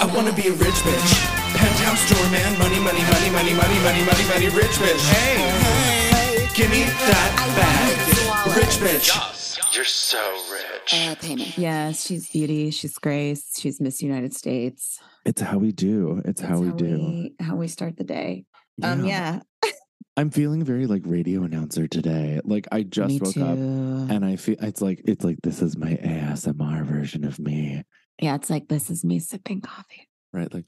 I wanna be a rich bitch. Penthouse doorman, money, money, money, money, money, money, money, money, rich bitch. Hey, hey, give me that bag. Rich bitch. You're so rich. Uh, pay me. Yes, she's beauty. She's grace. She's Miss United States. It's how we do. It's how That's we do. we- how we start the day. Um, yeah. I'm feeling very like radio announcer today. Like I just me woke too. up and I feel it's like it's like this is my ASMR version of me. Yeah, it's like this is me sipping coffee. Right? Like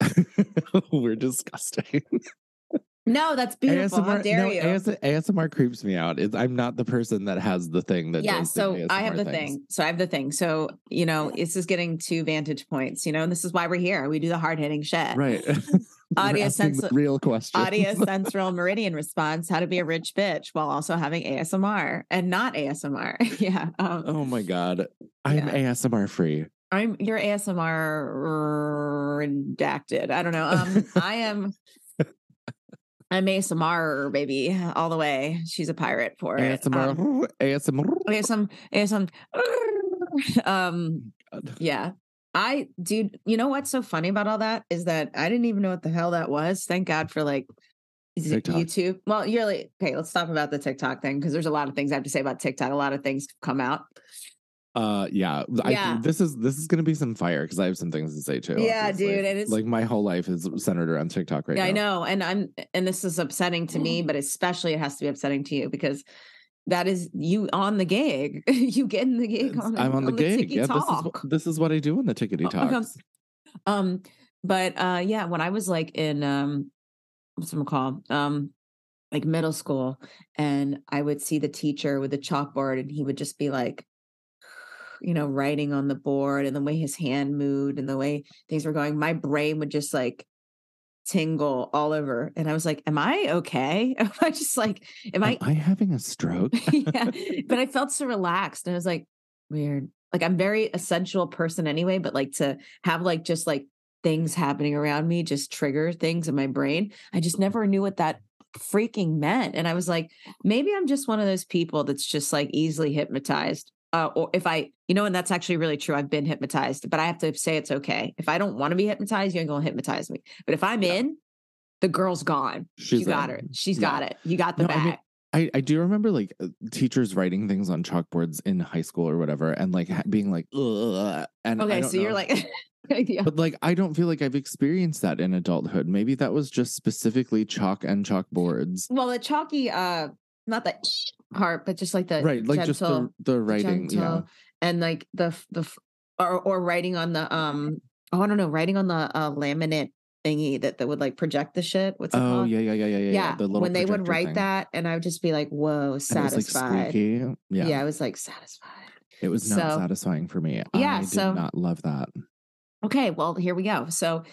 we're disgusting. No, that's beautiful. How dare no, you? AS, ASMR creeps me out. It's, I'm not the person that has the thing that yeah so i have the things. thing so i have the thing so you know this is getting two vantage points you know and this is why we're here we do the hard-hitting shit Right. Audio sense- real questions. audio central meridian response how to be a rich bitch while also having asmr and not asmr yeah um, Oh my god. I'm Yeah. ASMR free. i'm your asmr redacted i don't know um i am i'm asmr baby all the way. She's a pirate for it. ASMR. um, ASMR. we have some we have some um yeah. I dude you know what's so funny about all that is that i didn't even know what the hell that was. Thank god for like is it TikTok. youtube? Well you're like okay let's talk about the tiktok thing because there's a lot of things i have to say about tiktok. A lot of things come out Uh yeah. Yeah. I, this is this is gonna be some fire because I have some things to say too. Yeah, obviously. dude, and it's- like my whole life is centered around TikTok right yeah, now. i know and i'm and this is upsetting to me but especially it has to be upsetting to you because that is you on the gig you getting the gig on the, I'm on the gig. Yeah, this is what, this is what I do in the tickety Oh, Um, but uh yeah, when I was like in um what's it called? Um like middle school and I would see the teacher with the chalkboard and he would just be like you know writing on the board and the way his hand moved and the way things were going my brain would just like tingle all over and I was like am I okay am I just like am I Am I having a stroke? yeah. But I felt so relaxed. And I was like, weird. Like I'm very a sensual person anyway, but like to have like just like things happening around me just trigger things in my brain. I just never knew what that freaking meant. And I was like, maybe I'm just one of those people that's just like easily hypnotized. Uh, or if I, you know, and that's actually really true. I've been hypnotized, but I have to say it's okay. If I don't want to be hypnotized, you ain't gonna hypnotize me. But if I'm in, the girl's gone. She's you got her. She's Yeah. got it. You got the No, I mean, I, I do remember like uh, teachers writing things on chalkboards in high school or whatever, and like being like, Ugh, and I okay, so you're like, yeah. But like, I don't feel like I've experienced that in adulthood. Maybe that was just specifically chalk and chalkboards, Well, the chalky, uh, not the part, but just like the right? Like just the the writing, yeah. and like the the or or writing on the um oh I don't know writing on the uh, laminate thingy that that would like project the shit. What's it Oh called? yeah, yeah, yeah, yeah, yeah. yeah. The little when they would write thing. that, and I would just be like, "Whoa, it was like satisfied." Yeah. yeah, I was like satisfied. it was not So- satisfying for me. Yeah, I did so- not love that. Okay, well here we go. So,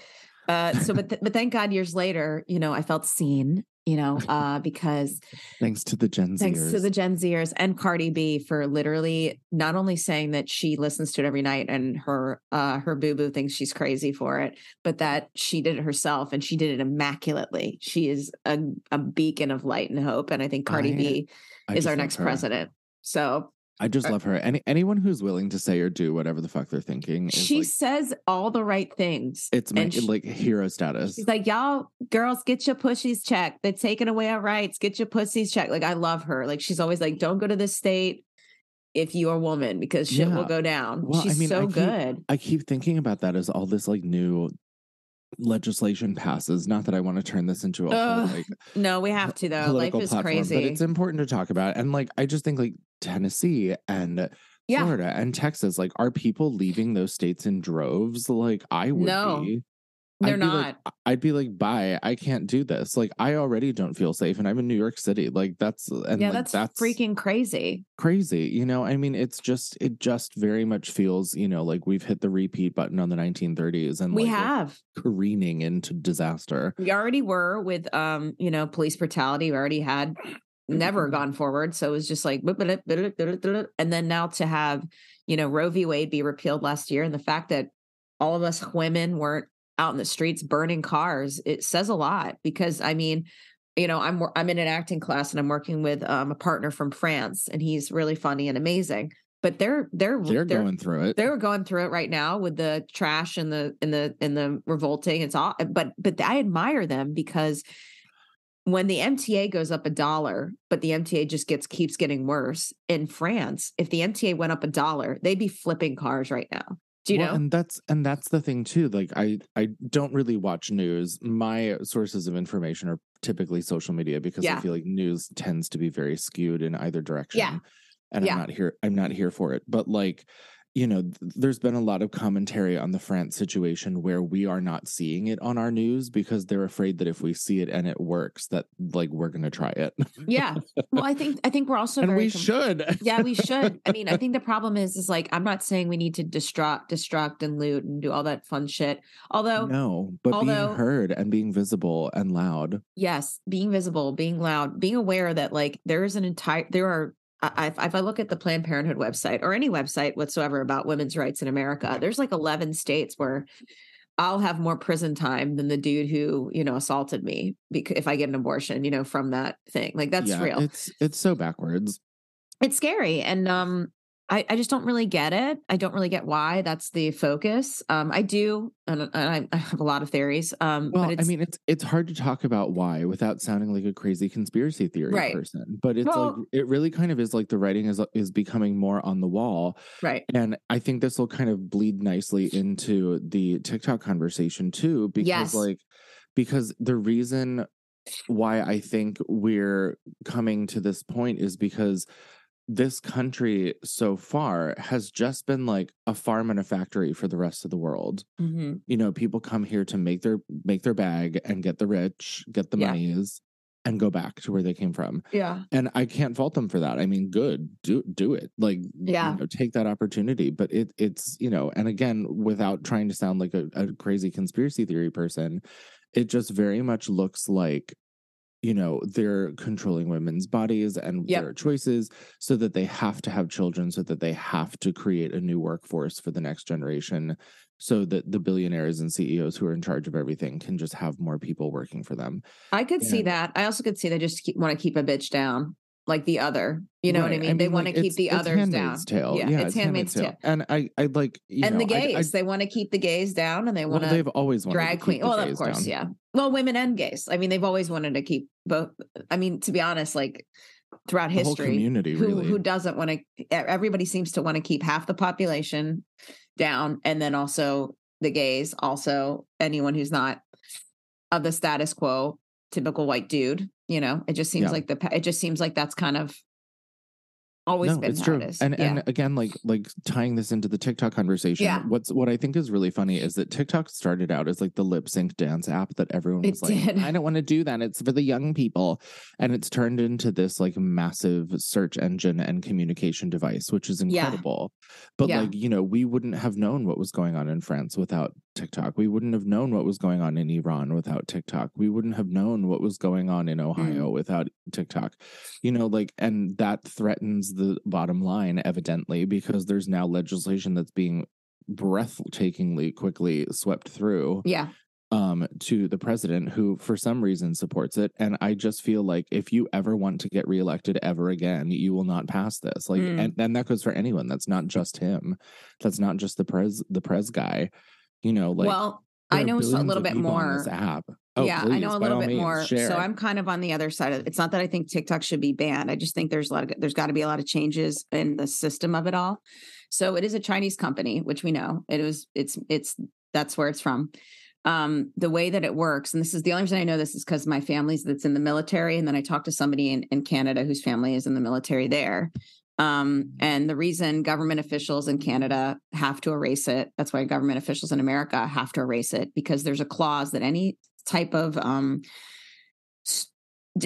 uh, so but th- but thank God years later, you know, I felt seen. You know, uh, because Thanks to the Gen Zers. Thanks to the Gen Zers and Cardi B for literally not only saying that she listens to it every night and her uh her boo boo thinks she's crazy for it, but that she did it herself and she did it immaculately. She is a, a beacon of light and hope. And I think Cardi I- B I is our next her. president. So I just Uh, love her. Any anyone who's willing to say or do whatever the fuck they're thinking is she like says all the right things. it's my, she- like hero status. She's like, y'all girls, get your pussies checked. They're taking away our rights. Get your pussies checked. Like, I love her. Like, she's always like, don't go to this state if you're a woman because shit will go down. Well, I she's mean, I so keep- good. I keep thinking about that as all this like new legislation passes. Not that I want to turn this into a Ugh, like No, we have to though. Life is platform, crazy. but it's important to talk about. And like I just think like Tennessee and yeah. Florida and Texas, like are people leaving those states in droves? Like I would No, be. They're I'd not. like, I'd be like, bye. I can't do this. Like, I already don't feel safe, and I'm in New York City. Like, that's and yeah, like, that's, that's freaking crazy. crazy. You know, I mean, it's just it just very much feels, you know, like we've hit the repeat button on the 1930s, and we like, have. careening into disaster. We already were with um, you know, police brutality. We already had never gone forward. So it was just like and then now to have, you know, Roe v. Wade be repealed last year and the fact that all of us women weren't out in the streets burning cars, it says a lot because I mean, you know, I'm I'm in an acting class and I'm working with um, a partner from France and he's really funny and amazing. but they're they're they're, they're going through it. They're going through it right now with the trash and the and the and the revolting. It's all, but but I admire them because when the MTA goes up a dollar, but the MTA just gets keeps getting worse in France, if the MTA went up a dollar, they'd be flipping cars right now. Do you well, know? And that's and that's the thing too. Like I I don't really watch news. My sources of information are typically social media because yeah. I feel like news tends to be very skewed in either direction. Yeah. And yeah. I'm not here I'm not here for it. But like you know, there's been a lot of commentary on the France situation where we are not seeing it on our news because they're afraid that if we see it and it works, that like we're going to try it. yeah. Well, I think I think we're also and we com- should. yeah, we should. I mean, I think the problem is is like I'm not saying we need to destruct, destruct, and loot and do all that fun shit. Although no, but although, being heard and being visible and loud. Yes, being visible, being loud, being aware that like there is an entire there are I, if I look at the Planned Parenthood website or any website whatsoever about women's rights in America, there's like 11 states where I'll have more prison time than the dude who, you know, assaulted me because if I get an abortion, you know, from that thing. Like that's yeah, real. It's it's so backwards. It's scary. And um I, I just don't really get it. I don't really get why that's the focus. Um, I do, and, and I, have a lot of theories. Um, well, but I mean, it's it's hard to talk about why without sounding like a crazy conspiracy theory right. person. But it's well, like it really kind of is like the writing is is becoming more on the wall, right? And I think this will kind of bleed nicely into the TikTok conversation too, because yes. like because the reason why I think we're coming to this point is because this country so far has just been like a farm and a factory for the rest of the world. Mm-hmm. You know, people come here to make their make their bag and get the rich, get the yeah. monies, and go back to where they came from. Yeah. And I can't fault them for that. I mean, good. Do do it. Like yeah. You know, take that opportunity. But it it's, you know, and again, without trying to sound like a, a crazy conspiracy theory person, it just very much looks like you know they're controlling women's bodies and yep. their choices so that they have to have children so that they have to create a new workforce for the next generation so that the billionaires and CEOs who are in charge of everything can just have more people working for them. I could and, see that. I also could see they just want to keep a bitch down like the other. You know right. what I mean? I mean they want like, to keep the others down. Tale. Yeah, yeah, it's, it's Handmaid's, Tale. Tale. And I, I like, and know, the gays. I, I, they want to keep the gays down, and they want well, to. They've always wanted drag queen. Well, of course, down. yeah. Well, women and gays. I mean, they've always wanted to keep both. I mean, to be honest, like throughout the history, community who really. who doesn't want to? Everybody seems to want to keep half the population down, and then also the gays, also anyone who's not of the status quo, typical white dude. You know, it just seems yeah. like the it just seems like that's kind of always no, been it's true. And yeah. and again, like like tying this into the TikTok conversation, yeah. what's what I think is really funny is that TikTok started out as like the lip sync dance app that everyone was it like, did. I don't want to do that. It's for the young people. And it's turned into this like massive search engine and communication device, which is incredible. Yeah. But like, you know, we wouldn't have known what was going on in France without TikTok. We wouldn't have known what was going on in Iran without TikTok. We wouldn't have known what was going on in Ohio mm. without TikTok. You know, like and that threatens the bottom line, evidently, because there's now legislation that's being breathtakingly quickly swept through. Yeah. Um, to the president who for some reason supports it. And I just feel like if you ever want to get reelected ever again, you will not pass this. Like mm. and, and that goes for anyone. That's not just him. That's not just the pres the pres guy. You know, like well, I know a little bit more. app. Oh, yeah, please, I know a little bit more. Share. So I'm kind of on the other side of it. It's not that I think TikTok should be banned. I just think there's a lot of there's got to be a lot of changes in the system of it all. So it is a Chinese company, which we know. It was it's it's that's where it's from. Um, the way that it works, and this is the only reason I know this is because my family's that's in the military, and then I talked to somebody in, in Canada whose family is in the military there. Um, and the reason government officials in Canada have to erase it, that's why government officials in America have to erase it, because there's a clause that any type of um,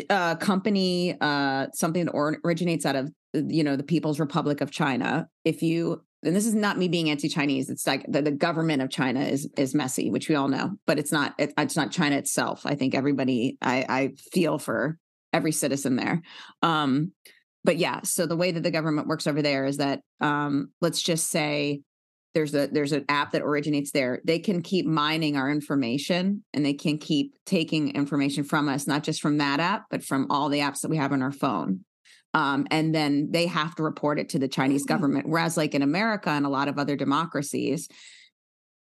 uh, company, uh, something that originates out of you know the People's Republic of China, if you and this is not me being anti-Chinese, it's like the, the government of China is is messy, which we all know, but it's not it, it's not China itself. I think everybody I, I feel for every citizen there. Um, but yeah, so the way that the government works over there is that um, let's just say there's a there's an app that originates there they can keep mining our information and they can keep taking information from us not just from that app but from all the apps that we have on our phone Um, and then they have to report it to the Chinese mm-hmm. government. Whereas, like in America and a lot of other democracies,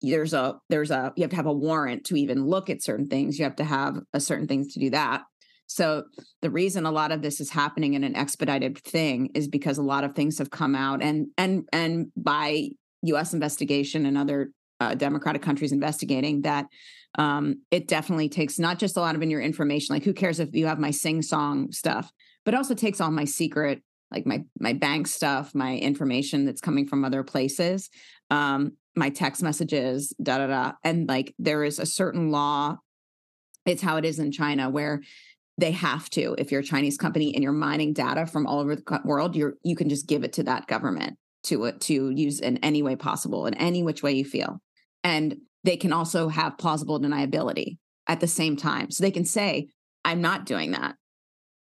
there's a there's a you have to have a warrant to even look at certain things. You have to have a certain things to do that. So the reason a lot of this is happening in an expedited thing is because a lot of things have come out and and and by U.S. investigation and other uh, democratic countries investigating that um, it definitely takes not just a lot of in your information like who cares if you have my sing song stuff but also takes all my secret like my my bank stuff my information that's coming from other places um, my text messages da da da and like there is a certain law it's how it is in china where they have to. If you're a chinese company and you're mining data from all over the world you're you can just give it to that government to it to use in any way possible in any which way you feel. And they can also have plausible deniability at the same time. So they can say i'm not doing that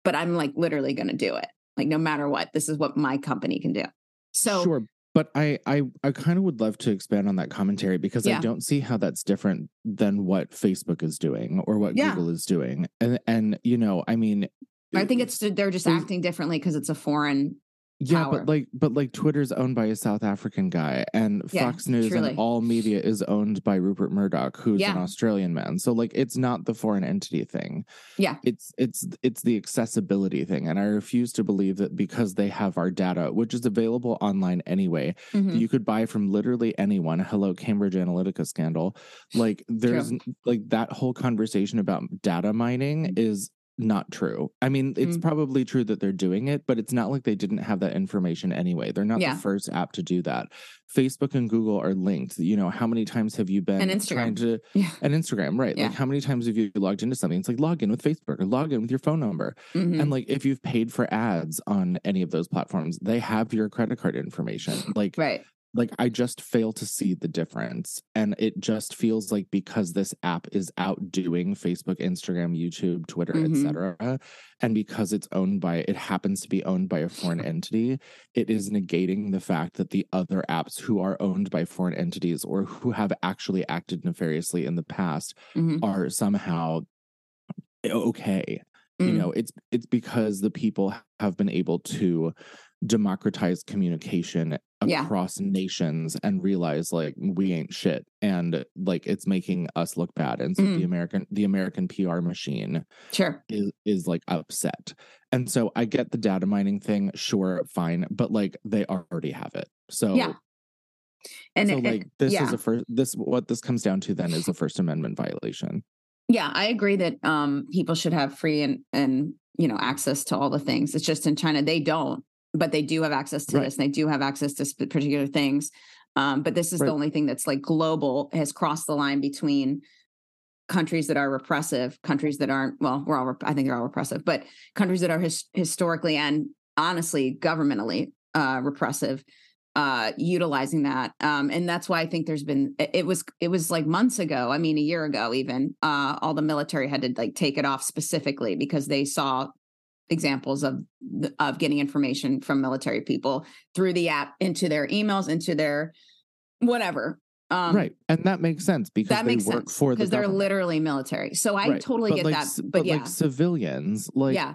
but i'm like literally going to do it. Like no matter what this is what my company can do. So sure but I, I, I kind of would love to expand on that commentary because yeah. I don't see how that's different than what Facebook is doing or what yeah. Google is doing. And, and you know, I mean, I think it's they're just acting differently because it's a foreign yeah, but like, but like, Twitter's owned by a South African guy, and yeah, Fox News truly. and all media is owned by Rupert Murdoch, who's yeah. an Australian man. So like, it's not the foreign entity thing. Yeah, it's it's it's the accessibility thing, and I refuse to believe that because they have our data, which is available online anyway, mm-hmm. you could buy from literally anyone. Hello, Cambridge Analytica scandal. Like, there's True. like that whole conversation about data mining mm-hmm. is not true. I mean, it's mm. probably true that they're doing it, but it's not like they didn't have that information anyway. They're not yeah. the first app to do that. Facebook and Google are linked. You know, how many times have you been and Instagram. trying to yeah. and Instagram, right? Yeah. Like how many times have you logged into something? It's like log in with Facebook or log in with your phone number. Mm-hmm. And like if you've paid for ads on any of those platforms, they have your credit card information. Like right like I just fail to see the difference. And it just feels like because this app is outdoing Facebook, Instagram, YouTube, Twitter, mm-hmm. etc., and because it's owned by it happens to be owned by a foreign entity, it is negating the fact that the other apps who are owned by foreign entities or who have actually acted nefariously in the past mm-hmm. are somehow okay. Mm. You know, it's it's because the people have been able to democratize communication across yeah. nations and realize like we ain't shit and like it's making us look bad and so mm. the american the american pr machine sure is is like upset and so i get the data mining thing sure fine but like they already have it so yeah and so it, like this yeah. is a first this what this comes down to then is a first amendment violation yeah i agree that um people should have free and and you know access to all the things it's just in china they don't but they do have access to right. this and they do have access to particular things. Um, but this is right. the only thing that's like global has crossed the line between countries that are repressive, countries that aren't. Well, we're all I think they're all repressive, but countries that are his, historically and honestly governmentally uh, repressive uh utilizing that um and that's why i think there's been it was it was like months ago i mean a year ago even uh all the military had to like take it off specifically because they saw examples of of getting information from military people through the app into their emails into their whatever um, right and that makes sense because that makes work sense, for because the they're literally military so i right. totally but get like, that but, but yeah like civilians like yeah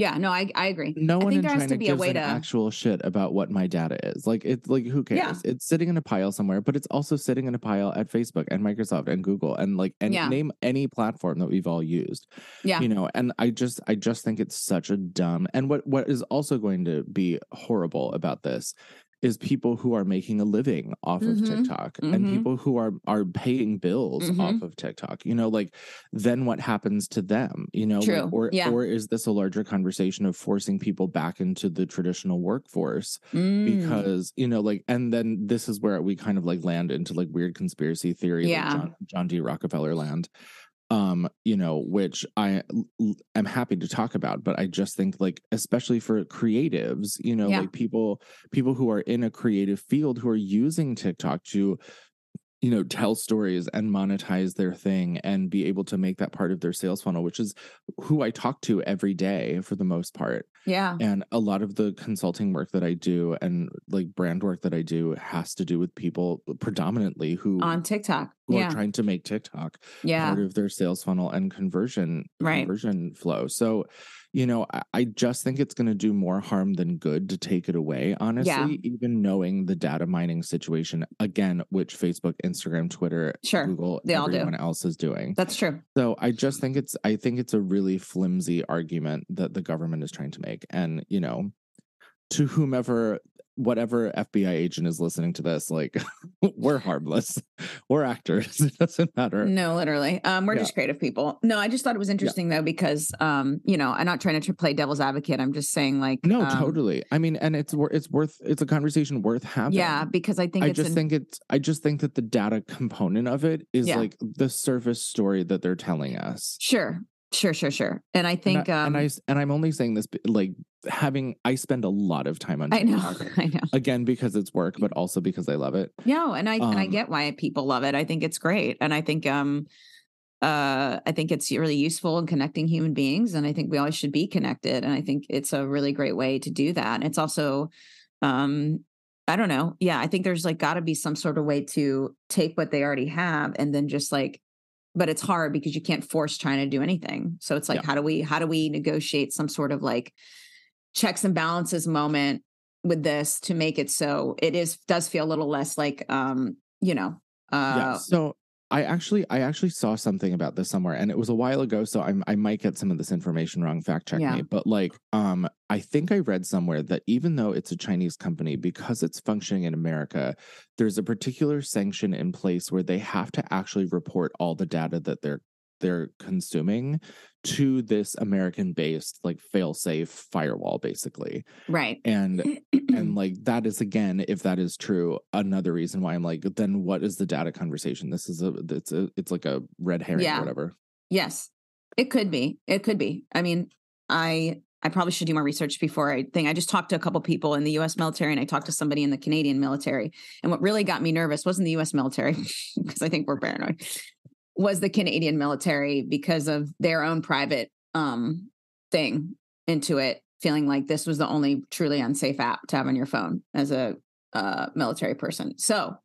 yeah, no, I I agree. No one in China gives an to... actual shit about what my data is. Like it's like who cares? Yeah. It's sitting in a pile somewhere, but it's also sitting in a pile at Facebook and Microsoft and Google and like and yeah. name any platform that we've all used. Yeah, you know, and I just I just think it's such a dumb. And what what is also going to be horrible about this is people who are making a living off mm-hmm. of TikTok mm-hmm. and people who are are paying bills mm-hmm. off of TikTok. You know, like then what happens to them? You know, like, or yeah. or is this a larger conversation of forcing people back into the traditional workforce mm. because you know, like, and then this is where we kind of like land into like weird conspiracy theory, yeah. like John, John D. Rockefeller land um you know which i am happy to talk about but i just think like especially for creatives you know yeah. like people people who are in a creative field who are using tiktok to you know tell stories and monetize their thing and be able to make that part of their sales funnel which is who i talk to every day for the most part. Yeah. And a lot of the consulting work that i do and like brand work that i do has to do with people predominantly who on tiktok. who yeah. are trying to make tiktok yeah. part of their sales funnel and conversion right. conversion flow. So you know, I, I just think it's going to do more harm than good to take it away, honestly, yeah. even knowing the data mining situation, again, which Facebook, Instagram, Twitter, sure. Google, they everyone else is doing. That's true. So I just think it's, I think it's a really flimsy argument that the government is trying to make. And, you know, to whomever whatever FBI agent is listening to this, like we're harmless. we're actors. It doesn't matter. No, literally. Um, we're yeah. just creative people. No, I just thought it was interesting yeah. though, because um, you know, I'm not trying to play devil's advocate. I'm just saying like No, um, totally. I mean, and it's it's worth it's a conversation worth having. Yeah, because I think I just an... think it's I just think that the data component of it is yeah. like the surface story that they're telling us. Sure. Sure, sure, sure. And I think, and I, um, and, I and I'm only saying this like having I spend a lot of time on. TikTok, I know, I know. Again, because it's work, but also because I love it. No, and I um, and I um get why people love it. I think it's great, and I think um, uh, I think it's really useful in connecting human beings, and I think we always should be connected, and I think it's a really great way to do that. And it's also, um, I don't know, yeah, I think there's like got to be some sort of way to take what they already have and then just like but it's hard because you can't force China to do anything. So it's like, yeah. how do we how do we negotiate some sort of like checks and balances moment with this to make it so it is does feel a little less like um, you know, uh yeah. So I actually I actually saw something about this somewhere and it was a while ago so I I might get some of this information wrong fact check yeah. me but like um I think I read somewhere that even though it's a Chinese company because it's functioning in America there's a particular sanction in place where they have to actually report all the data that they're they're consuming to this American based like fail safe firewall basically. Right. And and like that is again if that is true another reason why I'm like then what is the data conversation? This is a it's a it's like a red herring yeah. or whatever. Yes. It could be. It could be. I mean, I I probably should do more research before I think. I just talked to a couple people in the US military and I talked to somebody in the Canadian military. And what really got me nervous wasn't the US military, because I think we're paranoid was the Canadian military because of their own private um, thing into it, feeling like this was the only truly unsafe app to have on your phone as a uh, military person. So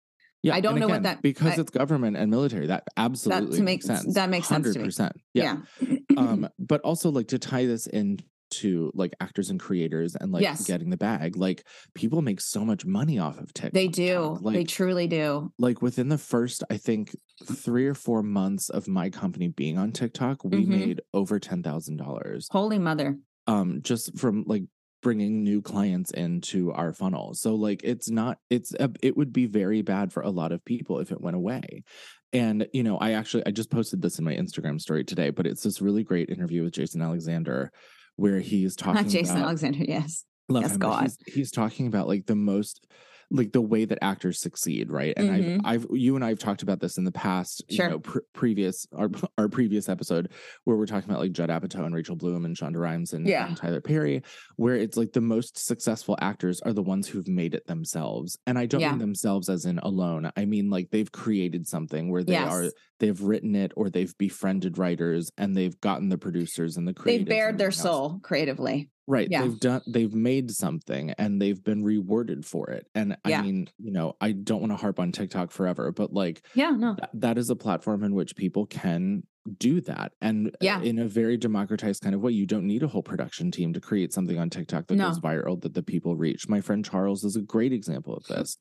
yeah, I don't know again, what that because I, it's government and military. That absolutely that makes sense. That makes sense. Hundred percent. Yeah. yeah. um, but also like to tie this in to like actors and creators and like yes. getting the bag. Like people make so much money off of TikTok. They do. Like, they truly do. Like within the first, I think three or four months of my company being on TikTok, we mm-hmm. made over ten thousand dollars. Holy mother! Um, just from like bringing new clients into our funnel. So like it's not it's a, it would be very bad for a lot of people if it went away. And you know, I actually I just posted this in my Instagram story today, but it's this really great interview with Jason Alexander where he's talking Not Jason about, Alexander, yes. Love yes, him, God. He's, he's talking about like the most like the way that actors succeed, right? And mm-hmm. I've, I've, you and I have talked about this in the past, sure. you know, pr- previous our our previous episode where we're talking about like Judd Apatow and Rachel Bloom and Shonda Rhimes and, yeah. and Tyler Perry, where it's like the most successful actors are the ones who've made it themselves, and I don't yeah. mean themselves as in alone. I mean like they've created something where they yes. are they've written it or they've befriended writers and they've gotten the producers and the creators. They've bared their else. soul creatively. Right. Yeah. They've done they've made something and they've been rewarded for it. And yeah. I mean, you know, I don't want to harp on TikTok forever, but like yeah, no. Th- that is a platform in which people can do that. And uh, yeah. in a very democratized kind of way. You don't need a whole production team to create something on TikTok that no. goes viral that the people reach. My friend Charles is a great example of this.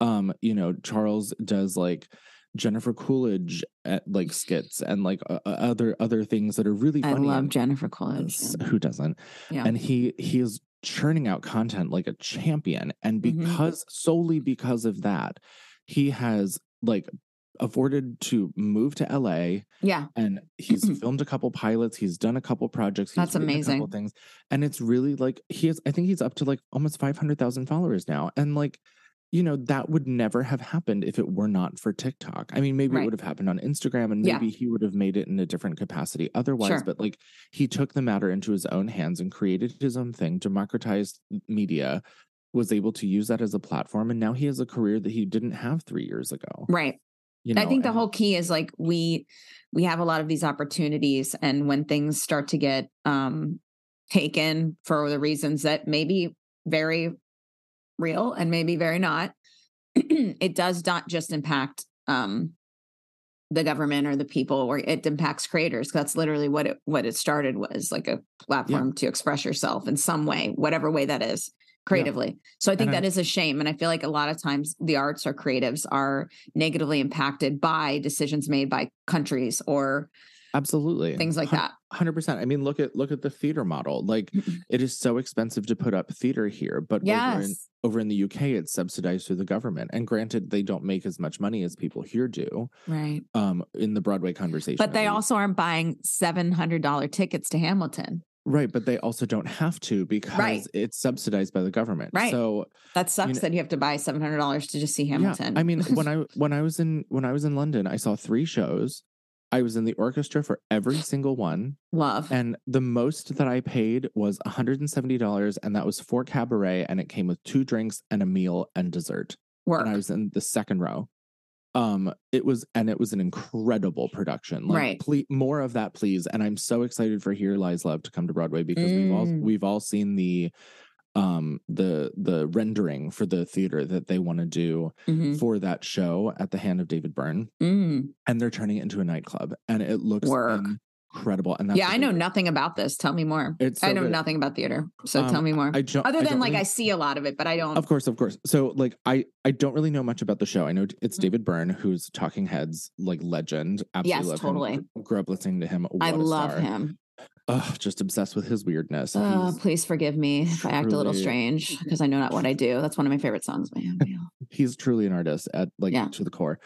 Um, you know, Charles does like Jennifer Coolidge at like skits and like uh, other other things that are really funny. I love Jennifer Coolidge. Yeah. Who doesn't? Yeah. And he he is churning out content like a champion and mm-hmm. because mm-hmm. solely because of that he has like afforded to move to LA. Yeah. And he's filmed a couple pilots. He's done a couple projects. He's That's amazing. things. And it's really like he has I think he's up to like almost 500,000 followers now. And like you know, that would never have happened if it were not for TikTok. I mean, maybe right. it would have happened on Instagram and maybe yeah. he would have made it in a different capacity otherwise. Sure. But like he took the matter into his own hands and created his own thing, democratized media, was able to use that as a platform. And now he has a career that he didn't have three years ago. Right. You know, I think the whole key is like we we have a lot of these opportunities and when things start to get um taken for the reasons that maybe very real and maybe very not, it does not just impact um, the government or the people or it impacts creators that's literally what it what it started was like a platform yeah. to express yourself in some way whatever way that is creatively yeah. so i think and that I, is a shame and i feel like a lot of times the arts or creatives are negatively impacted by decisions made by countries or absolutely things like that 100% i mean look at look at the theater model like it is so expensive to put up theater here but yes. over, in, over in the uk it's subsidized through the government and granted they don't make as much money as people here do right um in the broadway conversation but they also aren't buying $700 tickets to hamilton Right, but they also don't have to because right. it's subsidized by the government. Right. So that sucks you know, that you have to buy seven hundred dollars to just see Hamilton. Yeah, I mean, when I when I was in when I was in London, I saw three shows I was in the orchestra for every single one. Love. And the most that I paid was $170, and that was for cabaret, and it came with two drinks and a meal and dessert. Work. And I was in the second row. Um, it was and it was an incredible production. Like, right. Please, more of that, please. And I'm so excited for Here Lies Love to come to Broadway because mm. we've all mm. we've all seen the um the the rendering for the theater that they want to do mm-hmm. for that show at the hand of David Byrne. Mm. And they're turning it into a nightclub and it looks Work. incredible. And yeah, I know nothing about this. Tell me more. So I know good. nothing about theater. So um, tell me more. I jo- Other than like really... I see a lot of it, but I don't Of course, of course. So like I I don't really know much about the show. I know it's mm. David Byrne who's Talking Heads like legend. Absolutely yes, totally. Him. Grew up listening to him. What I love star. him. Oh, just obsessed with his weirdness. Oh, please forgive me if I act a little strange because I know not what I do. That's one of my favorite songs by him. He's truly an artist at like yeah. to the core.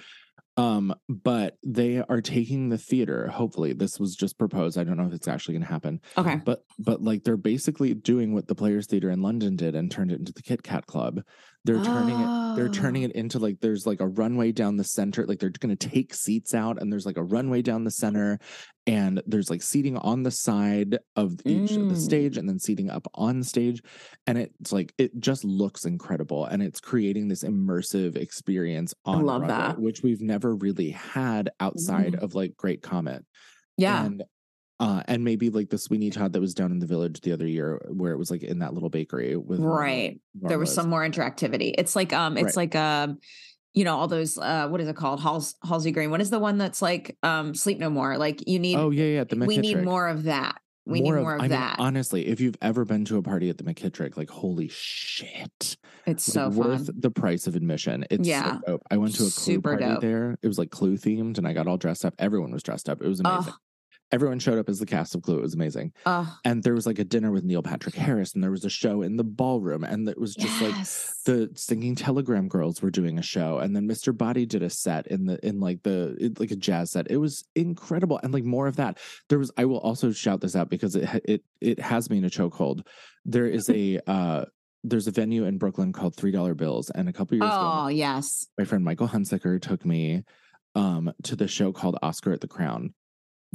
Um, but they are taking the theater. Hopefully, this was just proposed. I don't know if it's actually going to happen. Okay, but but like they're basically doing what the Players Theater in London did and turned it into the Kit Kat Club. They're oh. turning it. They're turning it into like there's like a runway down the center. Like they're going to take seats out, and there's like a runway down the center, and there's like seating on the side of each mm. of the stage, and then seating up on stage, and it's like it just looks incredible, and it's creating this immersive experience on I love Broadway, that, which we've never really had outside mm. of like Great Comet. Yeah. And uh, and maybe like the Sweeney Todd that was down in the village the other year, where it was like in that little bakery with right. There was some more interactivity. It's like um, it's right. like um, you know, all those uh, what is it called? Halls Halsey Green. What is the one that's like um, Sleep No More? Like you need. Oh yeah, yeah. The we need more of that. We more need more of, of that. Mean, honestly, if you've ever been to a party at the McKittrick, like holy shit, it's so like, worth the price of admission. It's yeah. So dope. I went to a clue Super party dope. there. It was like clue themed, and I got all dressed up. Everyone was dressed up. It was amazing. Everyone showed up as the cast of Clue. It was amazing. And there was like a dinner with Neil Patrick Harris, and there was a show in the ballroom, and it was just yes. like the singing Telegram Girls were doing a show, and then Mr. Boddy did a set in the in like the it, like a jazz set. It was incredible, and like more of that. There was. I will also shout this out because it it it has me in a chokehold. There is a uh there's a venue in Brooklyn called Three Dollar Bills, and a couple years oh, ago, oh yes, my friend Michael Hunsaker took me um to the show called Oscar at the Crown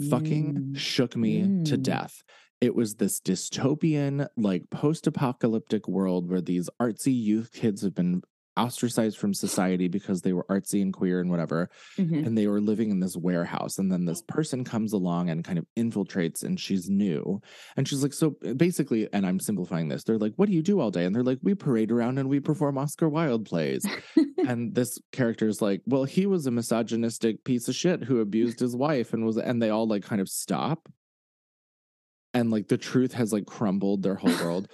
fucking mm. shook me mm. to death. It was this dystopian, like post apocalyptic world where these artsy youth kids have been ostracized from society because they were artsy and queer and whatever. Mm-hmm. And they were living in this warehouse. And then this person comes along and kind of infiltrates, and she's new. And she's like, So basically, and I'm simplifying this, they're like, What do you do all day? And they're like, We parade around and we perform Oscar Wilde plays. and this character is like, Well, he was a misogynistic piece of shit who abused his wife and was, and they all like kind of stop. And like the truth has like crumbled their whole world.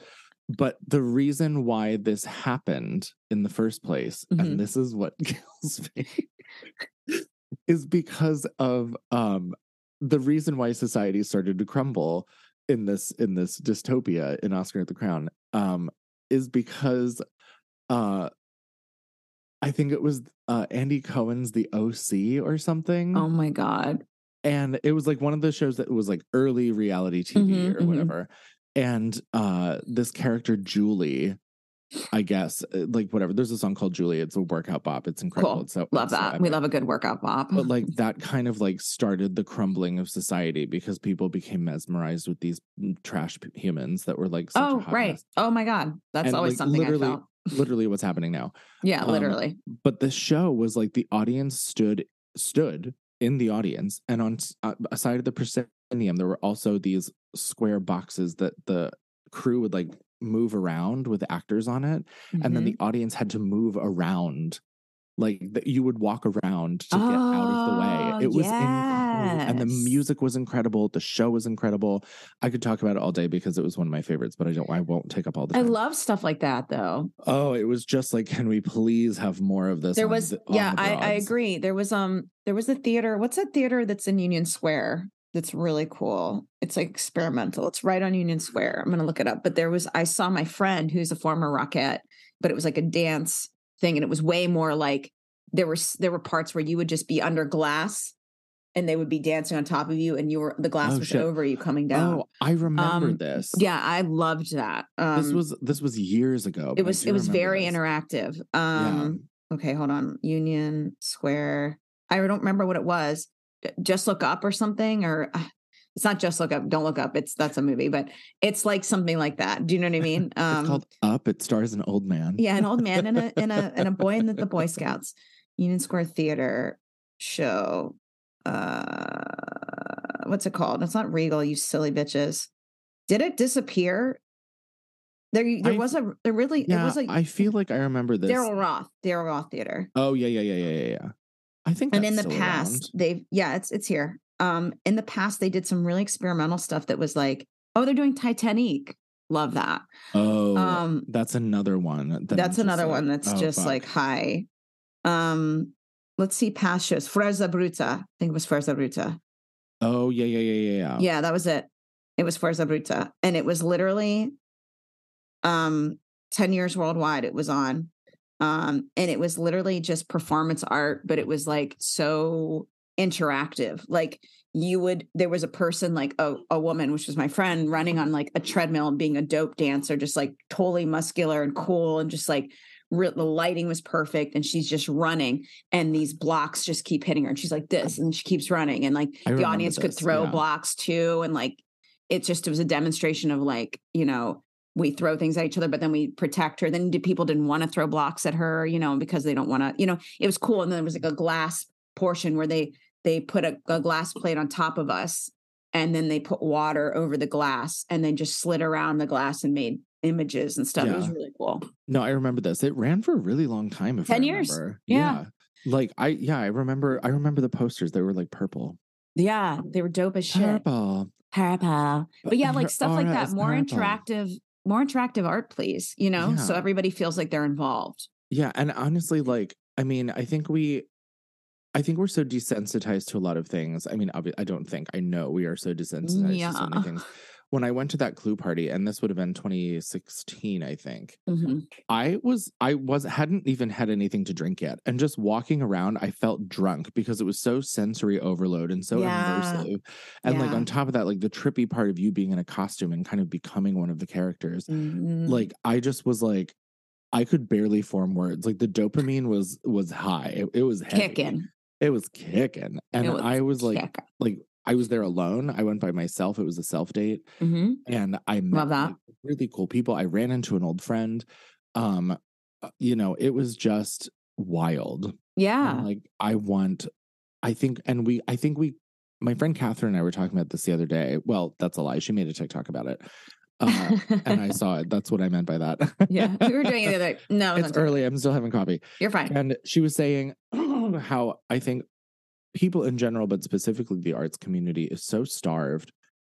But the reason why this happened in the first place, mm-hmm. and this is what kills me, is because of um the reason why society started to crumble in this in this dystopia in Oscar at the Crown um is because uh I think it was uh Andy Cohen's The OC or something. Oh my god. And it was like one of the shows that was like early reality TV mm-hmm, or mm-hmm. And uh this character Julie I guess uh, like whatever. There's a song called Julie. It's a workout bop. It's incredible. Cool. So love that. We love a good workout bop. But like that kind of like started the crumbling of society because people became mesmerized with these trash humans that were like. oh right. Oh my god, that's and, always like, something I felt. literally, what's happening now? Yeah, um, literally. But the show was like the audience stood stood in the audience, and on uh, aside of the proscenium, there were also these square boxes that the crew would like move around with actors on it, mm-hmm. and then the mm-hmm. audience had to move around like that you would walk around to oh, get out of the way. Oh, it was yes. incredible. And the music was incredible. The show was incredible. I could talk about it all day because it was one of my favorites, but I don't I won't take up all the time. I love stuff like that though. Oh, it was just like, can we please have more of this? There was the, yeah, I, I agree. There was um there was a theater. What's that theater that's in Union Square? That's really cool. It's like experimental. It's right on Union Square. I'm gonna look it up. But there was I saw my friend who's a former Rockette, but it was like a dance thing and it was way more like there were there were parts where you would just be under glass and they would be dancing on top of you and you were the glass oh, was shit. over you coming down. Oh, I remember um, this. Yeah, I loved that. Um, this was this was years ago. It was it was very this. interactive. Um yeah. okay, hold on. Union Square. I don't remember what it was. Just look up or something or uh, it's not just look up don't look up it's that's a movie but it's like something like that do you know what i mean um, it's called up it stars an old man yeah an old man and a and a and a boy in the, the boy scouts union square theater show uh what's it called it's not regal you silly bitches did it disappear there, there I, was a there really yeah, it was like I feel like I remember this. Daryl Roth, Daryl Roth Theater. Oh yeah, yeah, yeah, yeah, yeah, yeah. I think, and in the past, around. they've yeah, it's it's here um, in the past they did some really experimental stuff that was like, oh, they're doing Titanic. Love that. Oh, um, that's another one. That that's another one that's oh, just fuck. like high. Um, let's see past shows. Fuerza Bruta. I think it was Fuerza Bruta. Oh yeah, yeah, yeah, yeah, yeah. Yeah, that was it. It was Fuerza Bruta, and it was literally, um, ten years worldwide. It was on, um, and it was literally just performance art, but it was like so interactive. Like you would, there was a person like a, a woman, which was my friend, running on like a treadmill and being a dope dancer, just like totally muscular and cool and just like the lighting was perfect and she's just running and these blocks just keep hitting her and she's like this and she keeps running and like I the audience this, could throw yeah. blocks too and like it just it was a demonstration of like you know we throw things at each other, but then we protect her. Then people didn't want to throw blocks at her, you know, because they don't want to, you know, it was cool. And then there was like a glass portion where they they put a, a glass plate on top of us and then they put water over the glass and then just slid around the glass and made images and stuff. Yeah. It was really cool. No, I remember this. It ran for a really long time. If 10 years. Yeah. yeah. Like I, yeah, I remember, I remember the posters. They were like purple. Yeah. They were dope as shit. Purple. Purple. But yeah, like stuff like that. More purple. interactive, more interactive art, please, you know, yeah. so everybody feels like they're involved. Yeah. And honestly, like, I mean, I think we, I think we're so desensitized to a lot of things. I mean, I don't think I know we are so desensitized yeah. to so many things. When I went to that clue party, and this would have been 2016, I think. Mm-hmm. I was I was hadn't even had anything to drink yet, and just walking around, I felt drunk because it was so sensory overload and so yeah. immersive. And yeah. like on top of that, like the trippy part of you being in a costume and kind of becoming one of the characters. Mm-hmm. Like I just was like, I could barely form words. Like the dopamine was was high. It, it was heavy. kicking. It was kicking. And was I was like, kicking. like, I was there alone. I went by myself. It was a self date. Mm-hmm. And I met like, really cool people. I ran into an old friend. Um, uh, you know, it was just wild. Yeah. And, like I want, I think, and we, I think we, my friend Catherine and I were talking about this the other day. Well, that's a lie. She made a TikTok about it. Uh, and I saw it. That's what I meant by that. yeah, we were doing it the other. No, it's early. I'm still having coffee. You're fine. And she was saying how I think people in general, but specifically the arts community, is so starved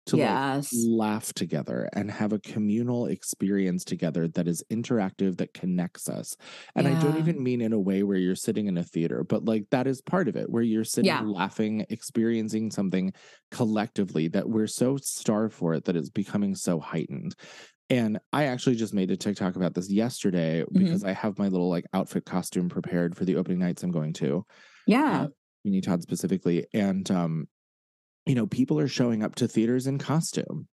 to yes. like laugh together and have a communal experience together that is interactive that connects us and yeah. i don't even mean in a way where you're sitting in a theater but like that is part of it where you're sitting yeah. laughing experiencing something collectively that we're so starved for it that it's becoming so heightened and I actually just made a TikTok about this yesterday mm-hmm. because I have my little like outfit costume prepared for the opening nights I'm going to. Yeah. Uh, Todd specifically. And um, you know, people are showing up to theaters in costume.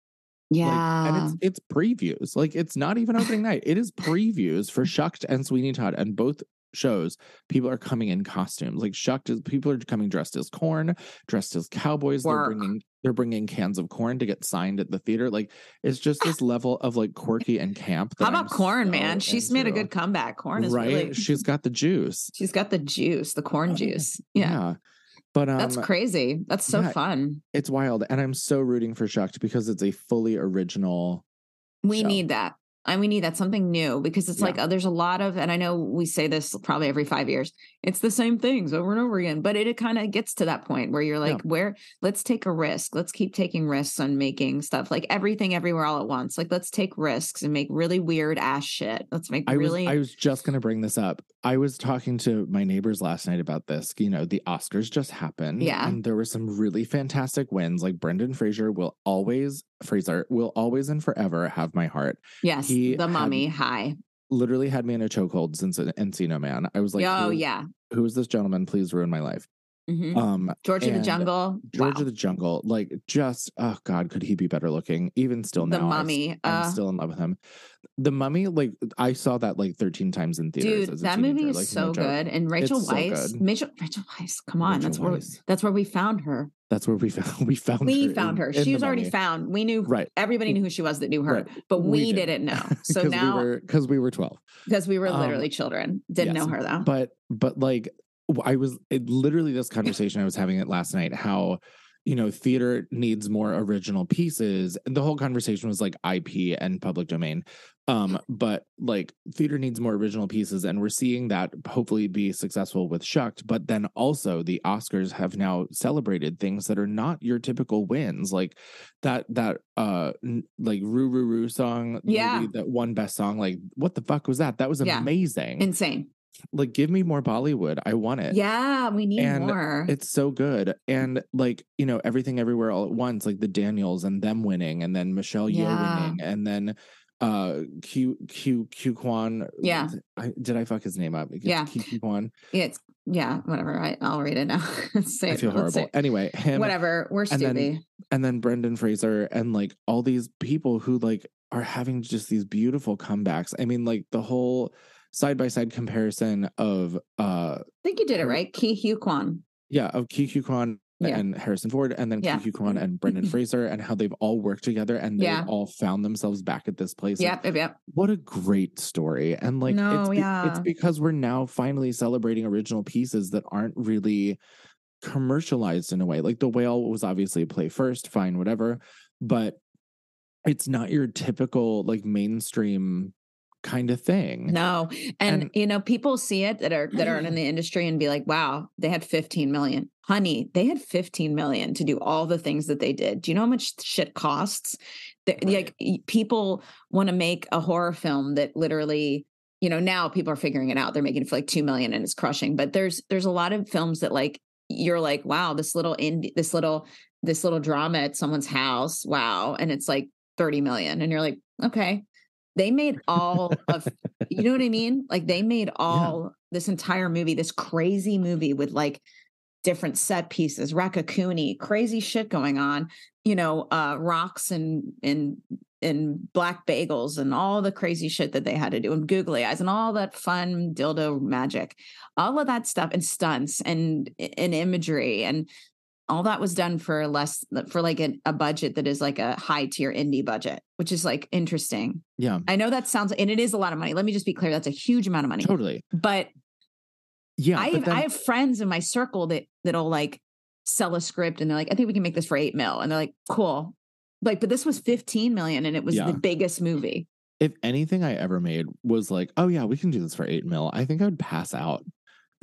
Yeah. Like, and it's it's previews. Like it's not even opening night. It is previews for Shucked and Sweeney Todd. And both shows, people are coming in costumes. Like Shucked is people are coming dressed as corn, dressed as cowboys. Work. They're bringing they're bringing cans of corn to get signed at the theater. Like it's just this level of like quirky and camp. How about I'm corn, so man? She's into. made a good comeback. Corn is right. Really... She's got the juice. She's got the juice, the corn juice. Yeah. yeah. But um, that's crazy. That's so yeah, fun. It's wild, and I'm so rooting for Shucked because it's a fully original. We show. need that. And we need that something new because it's yeah. like oh, there's a lot of and i know we say this probably every five years it's the same things over and over again but it, it kind of gets to that point where you're like yeah. where let's take a risk let's keep taking risks on making stuff like everything everywhere all at once like let's take risks and make really weird ass shit let's make I really was, i was just going to bring this up i was talking to my neighbors last night about this you know the oscars just happened yeah and there were some really fantastic wins like brendan fraser will always fraser will always and forever have my heart yes he the mummy high literally had me in a chokehold since Encino Man. I was like, oh yeah, who is this gentleman? Please ruin my life. Mm-hmm. Um, George of the Jungle, George wow. of the Jungle, like just oh god, could he be better looking? Even still now, the Mummy. I, am uh, still in love with him. The Mummy, like I saw that like 13 times in theaters. Dude, that movie is like, so no good. And Rachel it's Weisz, so Rachel, Rachel Weisz, come on, Rachel that's where that's where we found her. That's where we found we found we her found in, her. She was already found. We knew right. Everybody knew who she was that knew her, right. but we, we did. not know. So now because we, we, were 12. Because we were um, literally um, children. Didn't yes, know her though. But but like I was it, literally this conversation I was having it last night. How you know theater needs more original pieces. And the whole conversation was like IP and public domain. Um, but like theater needs more original pieces, and we're seeing that hopefully be successful with Shucked. But then also the Oscars have now celebrated things that are not your typical wins, like that that uh like Roo Roo Roo song, yeah, that one best song. Like what the fuck was that? That was amazing, insane like give me more Bollywood. I want it. Yeah, we need and more. It's so good. And like, you know, everything everywhere all at once, like the Daniels and them winning and then Michelle yeah. Yeoh winning and then uh Q Q Q Kwan. Yeah. I, did I fuck his name up? yeah. Q Q Kwan. Yeah, it's yeah, whatever. I, I'll read it now. say I feel horrible. Anyway, him whatever. We're stupid. And then, and then Brendan Fraser and like all these people who like are having just these beautiful comebacks. I mean, like the whole side by side comparison of uh I think you did it right. Ke Huy Quan. Yeah, of Ke Huy Quan yeah. and Harrison Ford, and then yeah. Huy Quan and Brendan Fraser, and how they've all worked together and they yeah. all found themselves back at this place. Yep, like, yep. What a great story. And like no, it's, be- yeah. it's because we're now finally celebrating original pieces that aren't really commercialized in a way. Like The Whale was obviously a play first, fine, whatever. But it's not your typical like mainstream kind of thing. No. And, and, you know, people see it that are that aren't in mm. the industry and be like, wow, they had 15 million. Honey, they had 15 million to do all the things that they did. Do you know how much shit costs? Right. Like people want to make a horror film that literally you know now people are figuring it out they're making it for like 2 million and it's crushing but there's there's a lot of films that like you're like wow this little indie this little this little drama at someone's house wow and it's like 30 million and you're like okay they made all of you know what I mean? Like they made all yeah. this entire movie, this crazy movie with like different set pieces, Raccacoonie, crazy shit going on, you know, uh rocks and and and black bagels and all the crazy shit that they had to do and googly eyes and all that fun dildo magic all of that stuff and stunts and and imagery and all that was done for less for like a, a budget that is like a high tier indie budget which is like interesting. Yeah. I know that sounds and it is a lot of money. Let me just be clear that's a huge amount of money. Totally. But yeah i have then- i have friends in my circle that that'll like sell a script and they're like i think we can make this for eight mil. And they're like cool. Like but this was 15 million and it was yeah. the biggest movie. If anything i ever made was like oh yeah we can do this for eight mil i think i would pass out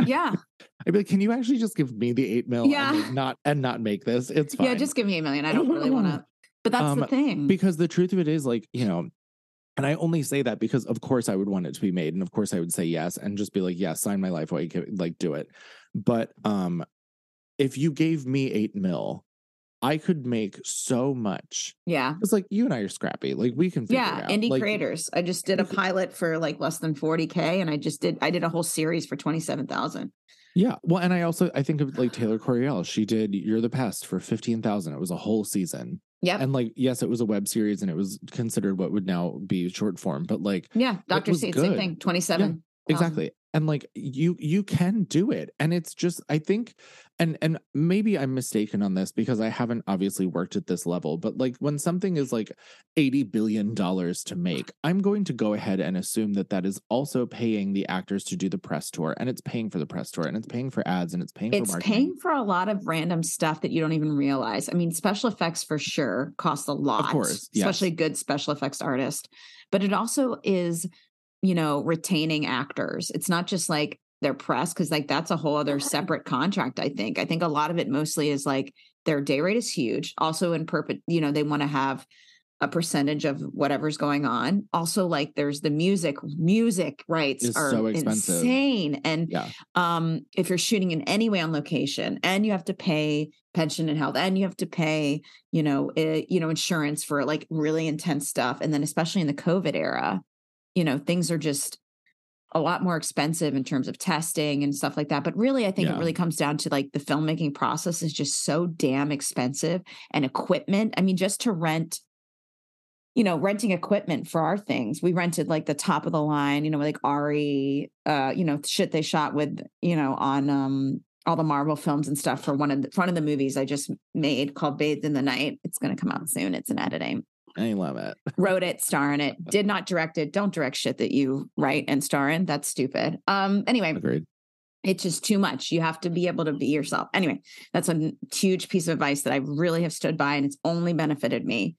yeah. I'd be like, can you actually just give me the eight mil yeah. and not and not make this? It's fine. Yeah, just give me a million. I don't really want to. But that's um, the thing. Because the truth of it is, like, you know, and I only say that because of course I would want it to be made. And of course I would say yes and just be like, yes, yeah, sign my life away, like do it. But um if you gave me eight mil, I could make so much. Yeah. It's like you and I are scrappy. Like we can Yeah, indie like, creators. I just did a pilot for like less than 40K and I just did I did a whole series for 27,000. Yeah. Well, and I also I think of like Taylor Coryell. She did You're the Pest for 15,000. It was a whole season. Yeah. And like, yes, it was a web series and it was considered what would now be short form, but like, yeah, Dr. Seed, same thing, 27. Um, exactly and like you you can do it and it's just i think and and maybe i'm mistaken on this because i haven't obviously worked at this level but like when something is like 80 billion dollars to make i'm going to go ahead and assume that that is also paying the actors to do the press tour and it's paying for the press tour and it's paying for ads and it's paying it's for marketing. paying for a lot of random stuff that you don't even realize i mean special effects for sure cost a lot of course yes. especially good special effects artist but it also is you know, retaining actors. It's not just like their press, because like that's a whole other separate contract, I think. I think a lot of it mostly is like their day rate is huge. Also in perpet, you know, they want to have a percentage of whatever's going on. Also, like there's the music, music rights it's are so insane. And yeah. um, if you're shooting in any way on location and you have to pay pension and health and you have to pay, you know, uh, you know, insurance for like really intense stuff. And then especially in the COVID era, you know, things are just a lot more expensive in terms of testing and stuff like that. But really, I think yeah. it really comes down to like the filmmaking process is just so damn expensive and equipment. I mean, just to rent, you know, renting equipment for our things, we rented like the top of the line, you know, like ARRI, uh, you know, shit they shot with, you know, on um all the Marvel films and stuff for one of the one of the movies I just made called Bathed in the Night. It's gonna come out soon. It's an editing. I love it. Wrote it, star in it, did not direct it. Don't direct shit that you write and star in. That's stupid. Um, anyway. Agreed. It's just too much. You have to be able to be yourself. Anyway, that's a huge piece of advice that I really have stood by and it's only benefited me.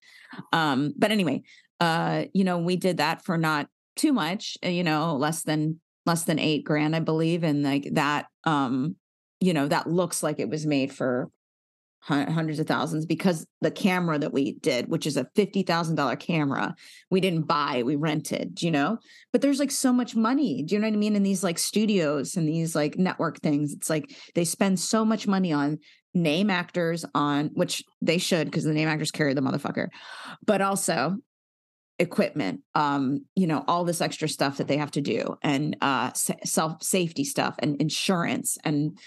Um, but anyway, uh, you know, we did that for not too much, uh, you know, less than less than eight grand, I believe. And like that, um, you know, that looks like it was made for hundreds of thousands because the camera that we did which is a $50,000 camera we didn't buy we rented you know? But there's like so much money do you know what i mean? In these like studios and these like network things it's like they spend so much money on name actors on which they should because the name actors carry the motherfucker but also equipment um you know all this extra stuff that they have to do and uh self safety stuff and insurance and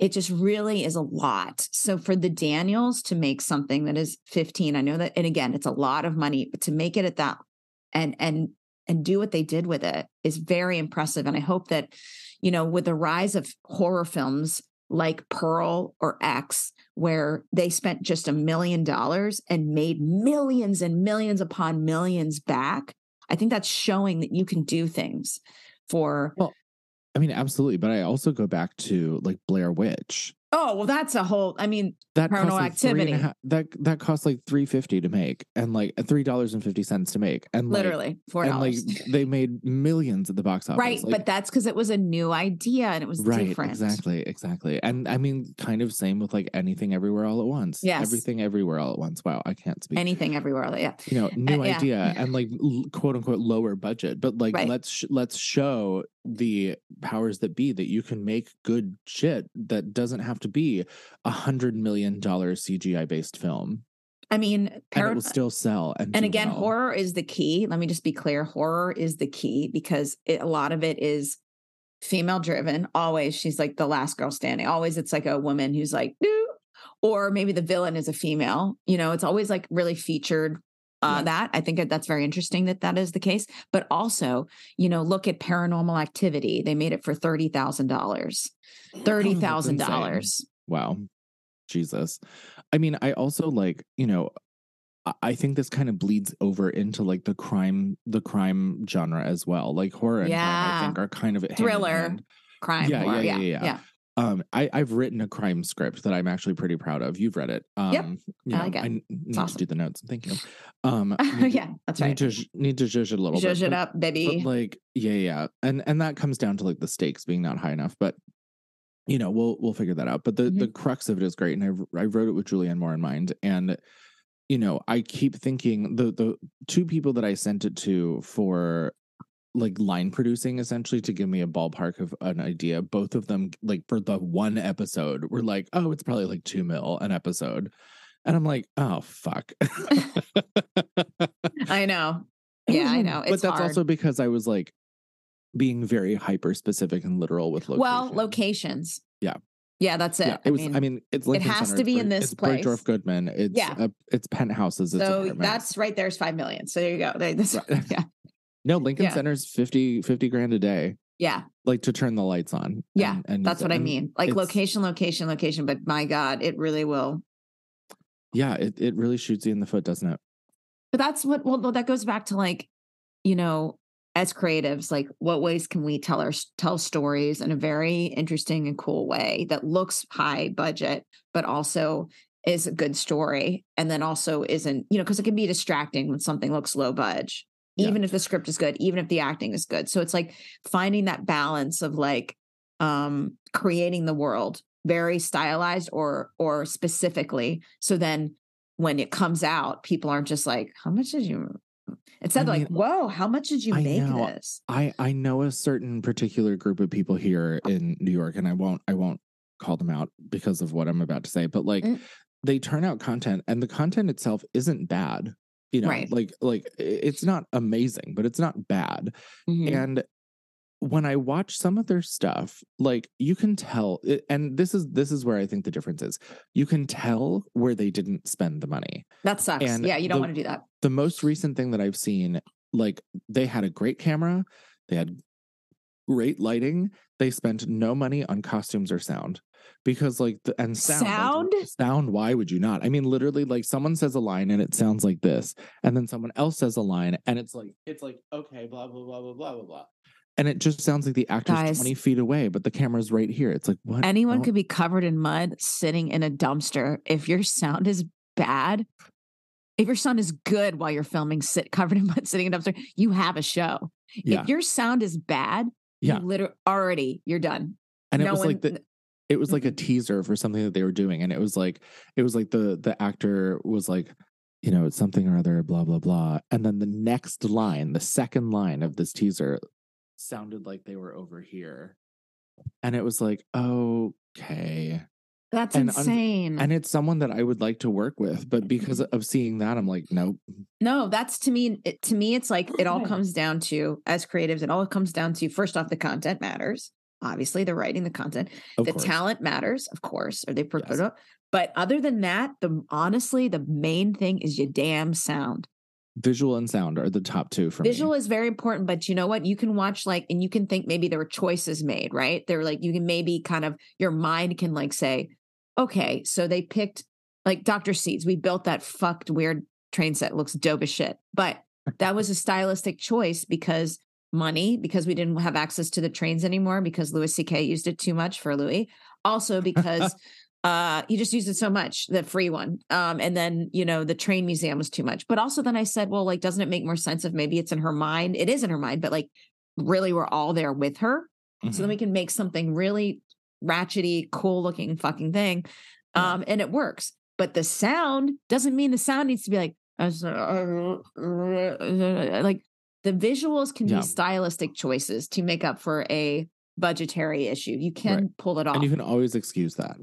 it just really is a lot. So for the Daniels to make something that is 15, I know that, and again, it's a lot of money, but to make it at that and and and do what they did with it is very impressive. And I hope that, you know, with the rise of horror films like Pearl or X, where they spent just a million dollars and made millions and millions upon millions back, I think that's showing that you can do things for well, I mean, absolutely. But I also go back to like Blair Witch. Oh well, that's a whole. I mean, that paranormal like activity half, that that costs like three fifty to make, and like three dollars and fifty cents to make, and literally four dollars. And like they made millions at the box office, right? Like, but that's because it was a new idea and it was right, different. Exactly, exactly. And I mean, kind of same with like anything everywhere all at once. Yes, everything everywhere all at once. Wow, I can't speak. Anything everywhere, yeah. You know, new uh, idea yeah. and like quote unquote lower budget, but like right. let's sh- let's show the powers that be that you can make good shit that doesn't have to be a hundred million dollar CGI based film. I mean, par- and it will still sell. And, and again, well. horror is the key. Let me just be clear: horror is the key because it, a lot of it is female driven. Always, she's like the last girl standing. Always, it's like a woman who's like, Doo! or maybe the villain is a female. You know, it's always like really featured uh, yeah. that. I think that's very interesting that that is the case. But also, you know, look at Paranormal Activity. They made it for thirty thousand dollars. Thirty thousand dollars. Wow, Jesus. I mean, I also like you know. I think this kind of bleeds over into like the crime, the crime genre as well. Like horror and yeah. crime, I think, are kind of thriller, crime. Yeah, horror. yeah, yeah, yeah, yeah. Um, I, I've written a crime script that I'm actually pretty proud of. You've read it. Um, yep. You know, I, like I need to do the notes. Thank you. Um, yeah, that's right. Need to need to zhuzh it a little zhuzh bit. it up, baby. like, yeah, yeah, and and that comes down to like the stakes being not high enough. But you know, we'll we'll figure that out. But the mm-hmm. the crux of it is great, and I I wrote it with Julianne Moore in mind, and you know, I keep thinking the the two people that I sent it to for like line producing essentially to give me a ballpark of an idea. Both of them, like for the one episode, were like, oh, it's probably like two mil an episode. And I'm like, oh, fuck. I know. Yeah, I know. It's but that's hard. also because I was like being very hyper specific and literal with locations. Well, locations. Yeah. Yeah, that's it. Yeah, it I was. Mean, I mean, it's Lincoln it has Center, to be in this it's place. Bergdorf Goodman. It's yeah. It's penthouses. It's so that's right. There's five million. So there you go. They, this, right. Yeah. No, Lincoln yeah. Center's 50, 50 grand a day. Yeah. Like to turn the lights on. Yeah. And, and that's what I mean. Like location, location, location. But my God, it really will. Yeah. It, it really shoots you in the foot, doesn't it? But that's what, well, that goes back to like, you know, as creatives, like what ways can we tell our tell stories in a very interesting and cool way that looks high budget, but also is a good story, and then also isn't, you know, because it can be distracting when something looks low budge, yeah. even if the script is good, even if the acting is good. So it's like finding that balance of like um creating the world very stylized or or specifically so then when it comes out people aren't just like how much did you Instead, I mean, like, whoa, how much did you I make know, this? I I know a certain particular group of people here in New York, and I won't I won't call them out because of what I'm about to say, but like mm. they turn out content, and the content itself isn't bad. You know, right. like like it's not amazing, but it's not bad. Mm-hmm. And when I watch some of their stuff, like you can tell, and this is this is where I think the difference is. You can tell where they didn't spend the money. That sucks. And yeah, you don't the, want to do that. The most recent thing that I've seen, like they had a great camera, they had great lighting. They spent no money on costumes or sound because like the and sound sound like, sound why would you not i mean literally like someone says a line and it sounds like this and then someone else says a line and it's like it's like okay blah blah blah blah blah blah blah and it just sounds like the actor's Guys, 20 feet away, but the camera's right here. It's like, what? Anyone could be covered in mud sitting in a dumpster. If your sound is bad, if your sound is good while you're filming, sit covered in mud, sitting in a dumpster, you have a show. Yeah. If your sound is bad, yeah, literally already you're done. And no it was one, like the, it was like a mm-hmm. teaser for something that they were doing, and it was like it was like the the actor was like, you know, something or other, blah blah blah, and then the next line, the second line of this teaser sounded like they were over here. And it was like, okay. That's and insane. Un- and it's someone that I would like to work with, but because mm-hmm. of seeing that, I'm like, nope. No, that's to me. It, to me, it's like it all comes down to as creatives. It all comes down to first off, the content matters. Obviously, the writing, the content, of the course. talent matters, of course. Are they? Yes. But other than that, the honestly, the main thing is your damn sound visual and sound are the top two for visual me. is very important but you know what you can watch like and you can think maybe there were choices made right they're like you can maybe kind of your mind can like say okay so they picked like dr seeds we built that fucked weird train set looks dope as shit but that was a stylistic choice because money because we didn't have access to the trains anymore because louis ck used it too much for louie also because uh he just used it so much the free one um and then you know the train museum was too much but also then i said well like doesn't it make more sense if maybe it's in her mind it is in her mind but like really we're all there with her mm-hmm. so then we mm-hmm. can make something really ratchety cool looking fucking thing um and it works but the sound doesn't mean the sound needs to be like uh, uh, uh, like the visuals can yeah. be stylistic choices to make up for a budgetary issue you can right. pull it off and you can always excuse that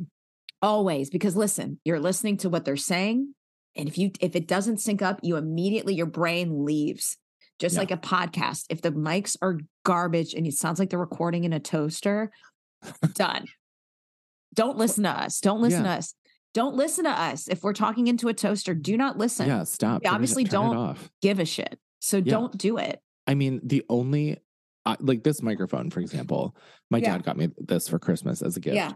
Always, because listen, you're listening to what they're saying. And if you if it doesn't sync up, you immediately your brain leaves. Just yeah. like a podcast. If the mics are garbage and it sounds like they're recording in a toaster, done. Don't listen to us. Don't listen yeah. to us. Don't listen to us. If we're talking into a toaster, do not listen. Yeah, stop. We obviously it, don't give a shit. So yeah. don't do it. I mean, the only like this microphone, for example, my yeah. dad got me this for Christmas as a gift. Yeah.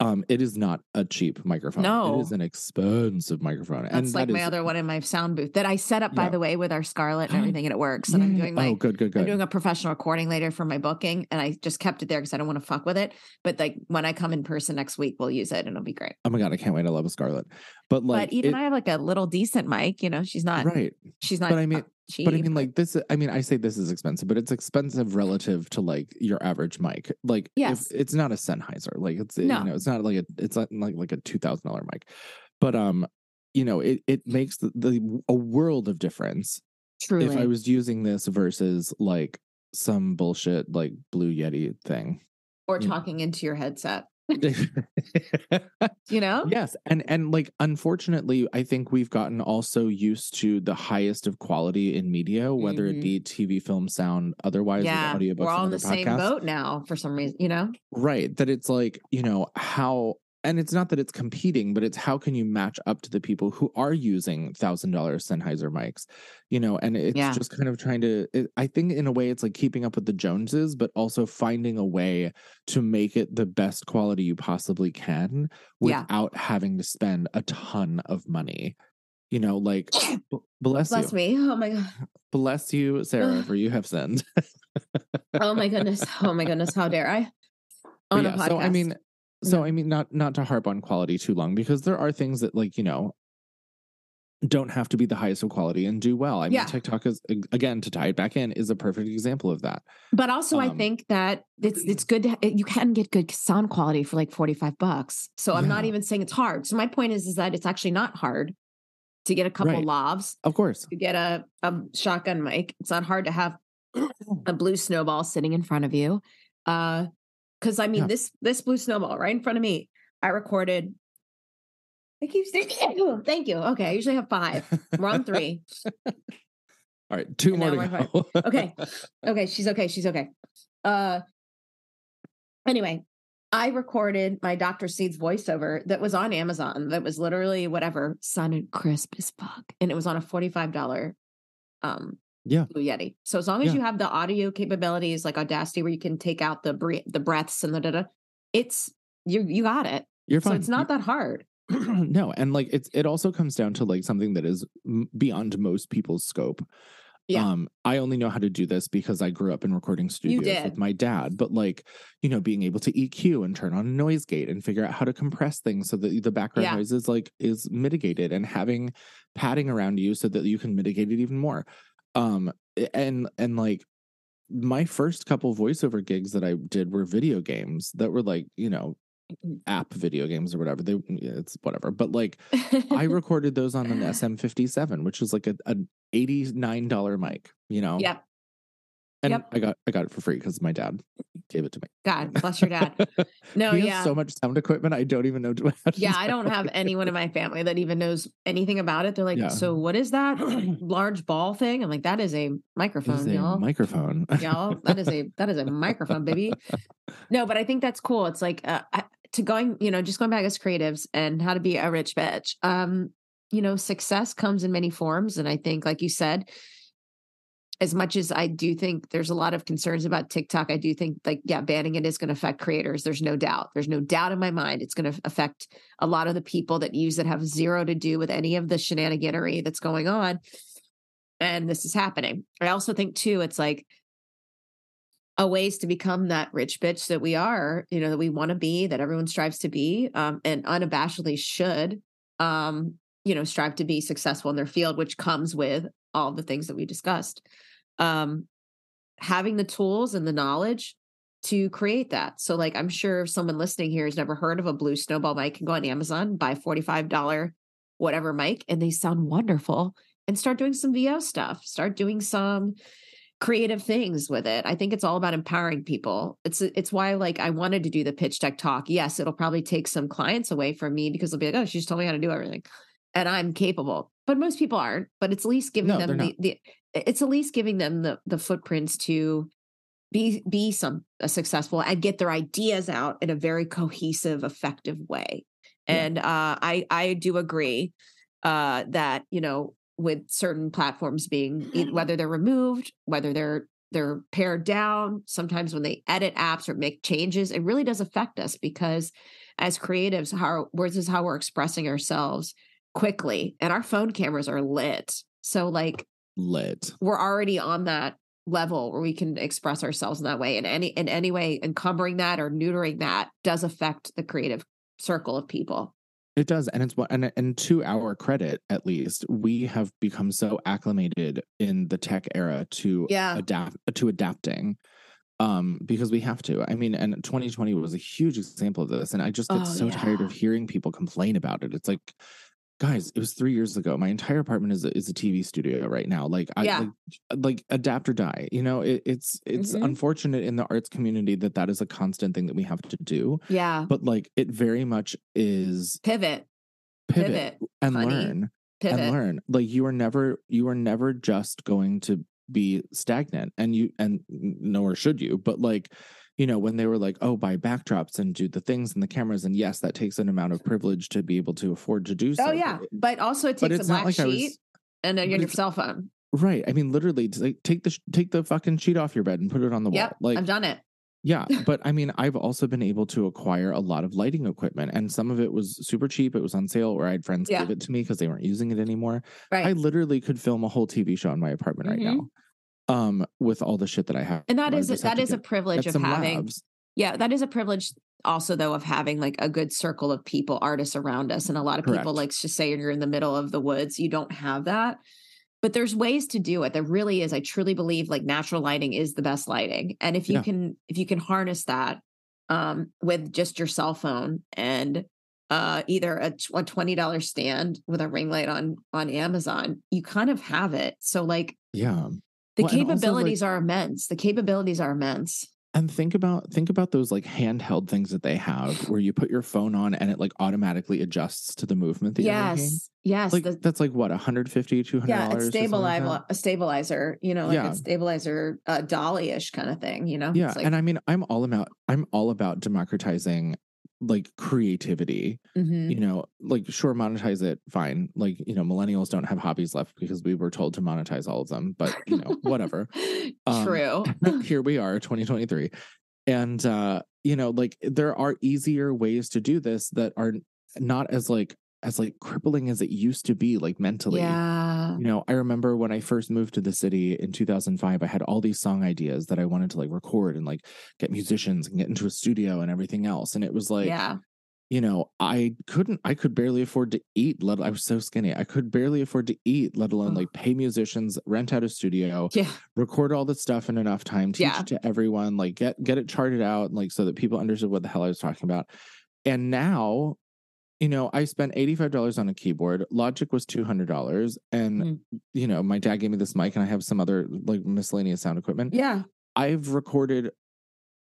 Um, it is not a cheap microphone. No, it is an expensive microphone. That's and like that my is, other one in my sound booth that I set up, by yeah. the way, with our Scarlett and everything, and it works. And I'm doing my oh, good, good, good. I'm doing a professional recording later for my booking, and I just kept it there because I don't want to fuck with it. But like when I come in person next week, we'll use it, and it'll be great. Oh my god, I can't wait! I love a Scarlett. But like, but even it, I have like a little decent mic. You know, she's not right. She's not. But I mean, cheap. But I mean, like this. I mean, I say this is expensive, but it's expensive relative to like your average mic. Like, yes, it's not a Sennheiser. Like, it's no. you know, it's not like a it's not like like a two thousand dollar mic. But um, you know, it it makes the, the a world of difference. Truly, if I was using this versus like some bullshit like Blue Yeti thing, or talking know. into your headset. you know yes and and like unfortunately i think we've gotten also used to the highest of quality in media whether mm-hmm. it be tv film sound otherwise yeah we're all in the podcasts. same boat now for some reason you know right that it's like you know how and it's not that it's competing, but it's how can you match up to the people who are using thousand dollar Sennheiser mics, you know? And it's yeah. just kind of trying to. It, I think in a way it's like keeping up with the Joneses, but also finding a way to make it the best quality you possibly can without yeah. having to spend a ton of money. You know, like bless, bless you. me. Oh my god. Bless you, Sarah, for you have sinned. oh my goodness. Oh my goodness. How dare I? On yeah, a podcast. So I mean so I mean, not not to harp on quality too long because there are things that like you know don't have to be the highest of quality and do well. I mean, TikTok is again to tie it back in is a perfect example of that. But also, um, I think that it's it's good to you can get good sound quality for like forty five bucks. So I'm yeah. not even saying it's hard. So my point is is that it's actually not hard to get a couple right. lavs. Of course, to get a a shotgun mic. It's not hard to have a blue snowball sitting in front of you. Uh, because I mean, yeah. this this blue snowball right in front of me, I recorded. I keep saying, thank you. Okay, I usually have five. We're on three. All right, two more to go. okay, okay, she's okay. She's okay. Uh, anyway, I recorded my Dr. Seeds voiceover that was on Amazon. That was literally whatever sounded crisp as fuck, and it was on a forty-five dollar um yeah Blue Yeti. So as long as yeah. you have the audio capabilities like Audacity, where you can take out the bre- the breaths and the da da, it's you you got it. You're fine. So it's not that hard. no, and like it's it also comes down to like something that is beyond most people's scope. Yeah. Um, I only know how to do this because I grew up in recording studios with my dad. But like, you know, being able to EQ and turn on a noise gate and figure out how to compress things so that the background yeah. noise is like is mitigated and having padding around you so that you can mitigate it even more um and and like my first couple voiceover gigs that I did were video games that were like, you know, app video games or whatever. They it's whatever. But like I recorded th57, on an SM57, which is like a, a $89 mic, you know. Yeah. And yep. I got I got it for free because my dad gave it to me. God bless your dad. No, yeah, so much sound equipment. I don't even know. yeah, I don't have anyone in my family that even knows anything about it. They're like, yeah. so what is that large ball thing? I'm like, that is a microphone, is a y'all. Microphone, y'all. That is a that is a microphone, baby. No, but I think that's cool. It's like uh, to going, you know, just going back as creatives and how to be a rich bitch. Um, you know, success comes in many forms, and I think, like you said as much as I do think there's a lot of concerns about TikTok, I do think like, yeah, banning it is going to affect creators. There's no doubt. There's no doubt in my mind. It's going to affect a lot of the people that use it have zero to do with any of the shenaniganery that's going on. And this is happening. I also think too, it's like a ways to become that rich bitch that we are, you know, that we want to be, that everyone strives to be, um, and unabashedly should, um, you know, strive to be successful in their field, which comes with all the things that we discussed um, having the tools and the knowledge to create that. So, like, I'm sure someone listening here has never heard of a blue snowball mic, can go on Amazon, buy $45 whatever mic, and they sound wonderful and start doing some VO stuff, start doing some creative things with it. I think it's all about empowering people. It's it's why like I wanted to do the pitch deck talk. Yes, it'll probably take some clients away from me because they'll be like, "Oh, she just told me how to do everything." And I'm capable. But most people aren't, but it's at least giving no, them the, the it's at least giving them the the footprints to be be some a successful and get their ideas out in a very cohesive effective way and uh, i i do agree uh, that you know with certain platforms being whether they're removed whether they're they're pared down sometimes when they edit apps or make changes it really does affect us because as creatives how this is how we're expressing ourselves quickly and our phone cameras are lit so like lit. We're already on that level where we can express ourselves in that way. And any in any way encumbering that or neutering that does affect the creative circle of people. It does, and it's what and and to our credit, at least, we have become so acclimated in the tech era to yeah. adapt to adapting, um, because we have to. I mean, and 2020 was a huge example of this, and I just get oh, so yeah. tired of hearing people complain about it. It's like guys, it was three years ago. My entire apartment is a, is a TV studio right now. Like, I yeah. like, like adapt or die. You know, it, it's it's mm-hmm. unfortunate in the arts community that that is a constant thing that we have to do. Yeah, but like, it very much is pivot, pivot, pivot. and Funny. learn pivot. and learn. Like, you are never you are never just going to be stagnant, and you and nor should you. But like you know, when they were like, oh, buy backdrops and do the things and the cameras. And yes, that takes an amount of privilege to be able to afford to do oh, so. Oh, yeah. But also it takes a black like sheet was, and then your cell phone. Right. I mean, literally, take the take the fucking sheet off your bed and put it on the yep, wall. Like I've done it. Yeah, but I mean, I've also been able to acquire a lot of lighting equipment, and some of it was super cheap. It was on sale, or I had friends yeah. give it to me because they weren't using it anymore. Right. I literally could film a whole TV show in my apartment mm-hmm. right now um with all the shit that I have. And that is that is a privilege of having labs. yeah, that is a privilege also though of having like a good circle of people, artists around us. And a lot of Correct. people like to say you're in the middle of the woods, you don't have that. But there's ways to do it. There really is. I truly believe like natural lighting is the best lighting. And if you yeah. can if you can harness that um with just your cell phone and uh, either a, a $20 stand with a ring light on on Amazon, you kind of have it. So like yeah. The well, capabilities like, are immense. The capabilities are immense. And think about think about those like handheld things that they have where you put your phone on and it like automatically adjusts to the movement that yes. Yes. Like the, that's like what, 150 200 Yeah, it's stabilizer like a stabilizer, you know, like yeah. a stabilizer uh, dolly-ish kind of thing, you know. Yeah. Like, and I mean, I'm all about I'm all about democratizing like creativity mm-hmm. you know like sure monetize it fine. Like you know millennials don't have hobbies left because we were told to monetize all of them but you know whatever. Um, true. here we are 2023 and uh you know like there are easier ways to do this that are not as like as like crippling as it used to be like mentally. Yeah. You know i remember when i first moved to the city in 2005 i had all these song ideas that i wanted to like record and like get musicians and get into a studio and everything else and it was like yeah. you know i couldn't i could barely afford to eat let i was so skinny i could barely afford to eat let alone like pay musicians rent out a studio yeah. record all the stuff in enough time teach yeah. it to everyone like get get it charted out like so that people understood what the hell i was talking about. And now you know, I spent $85 on a keyboard. Logic was $200. And, mm. you know, my dad gave me this mic and I have some other like miscellaneous sound equipment. Yeah. I've recorded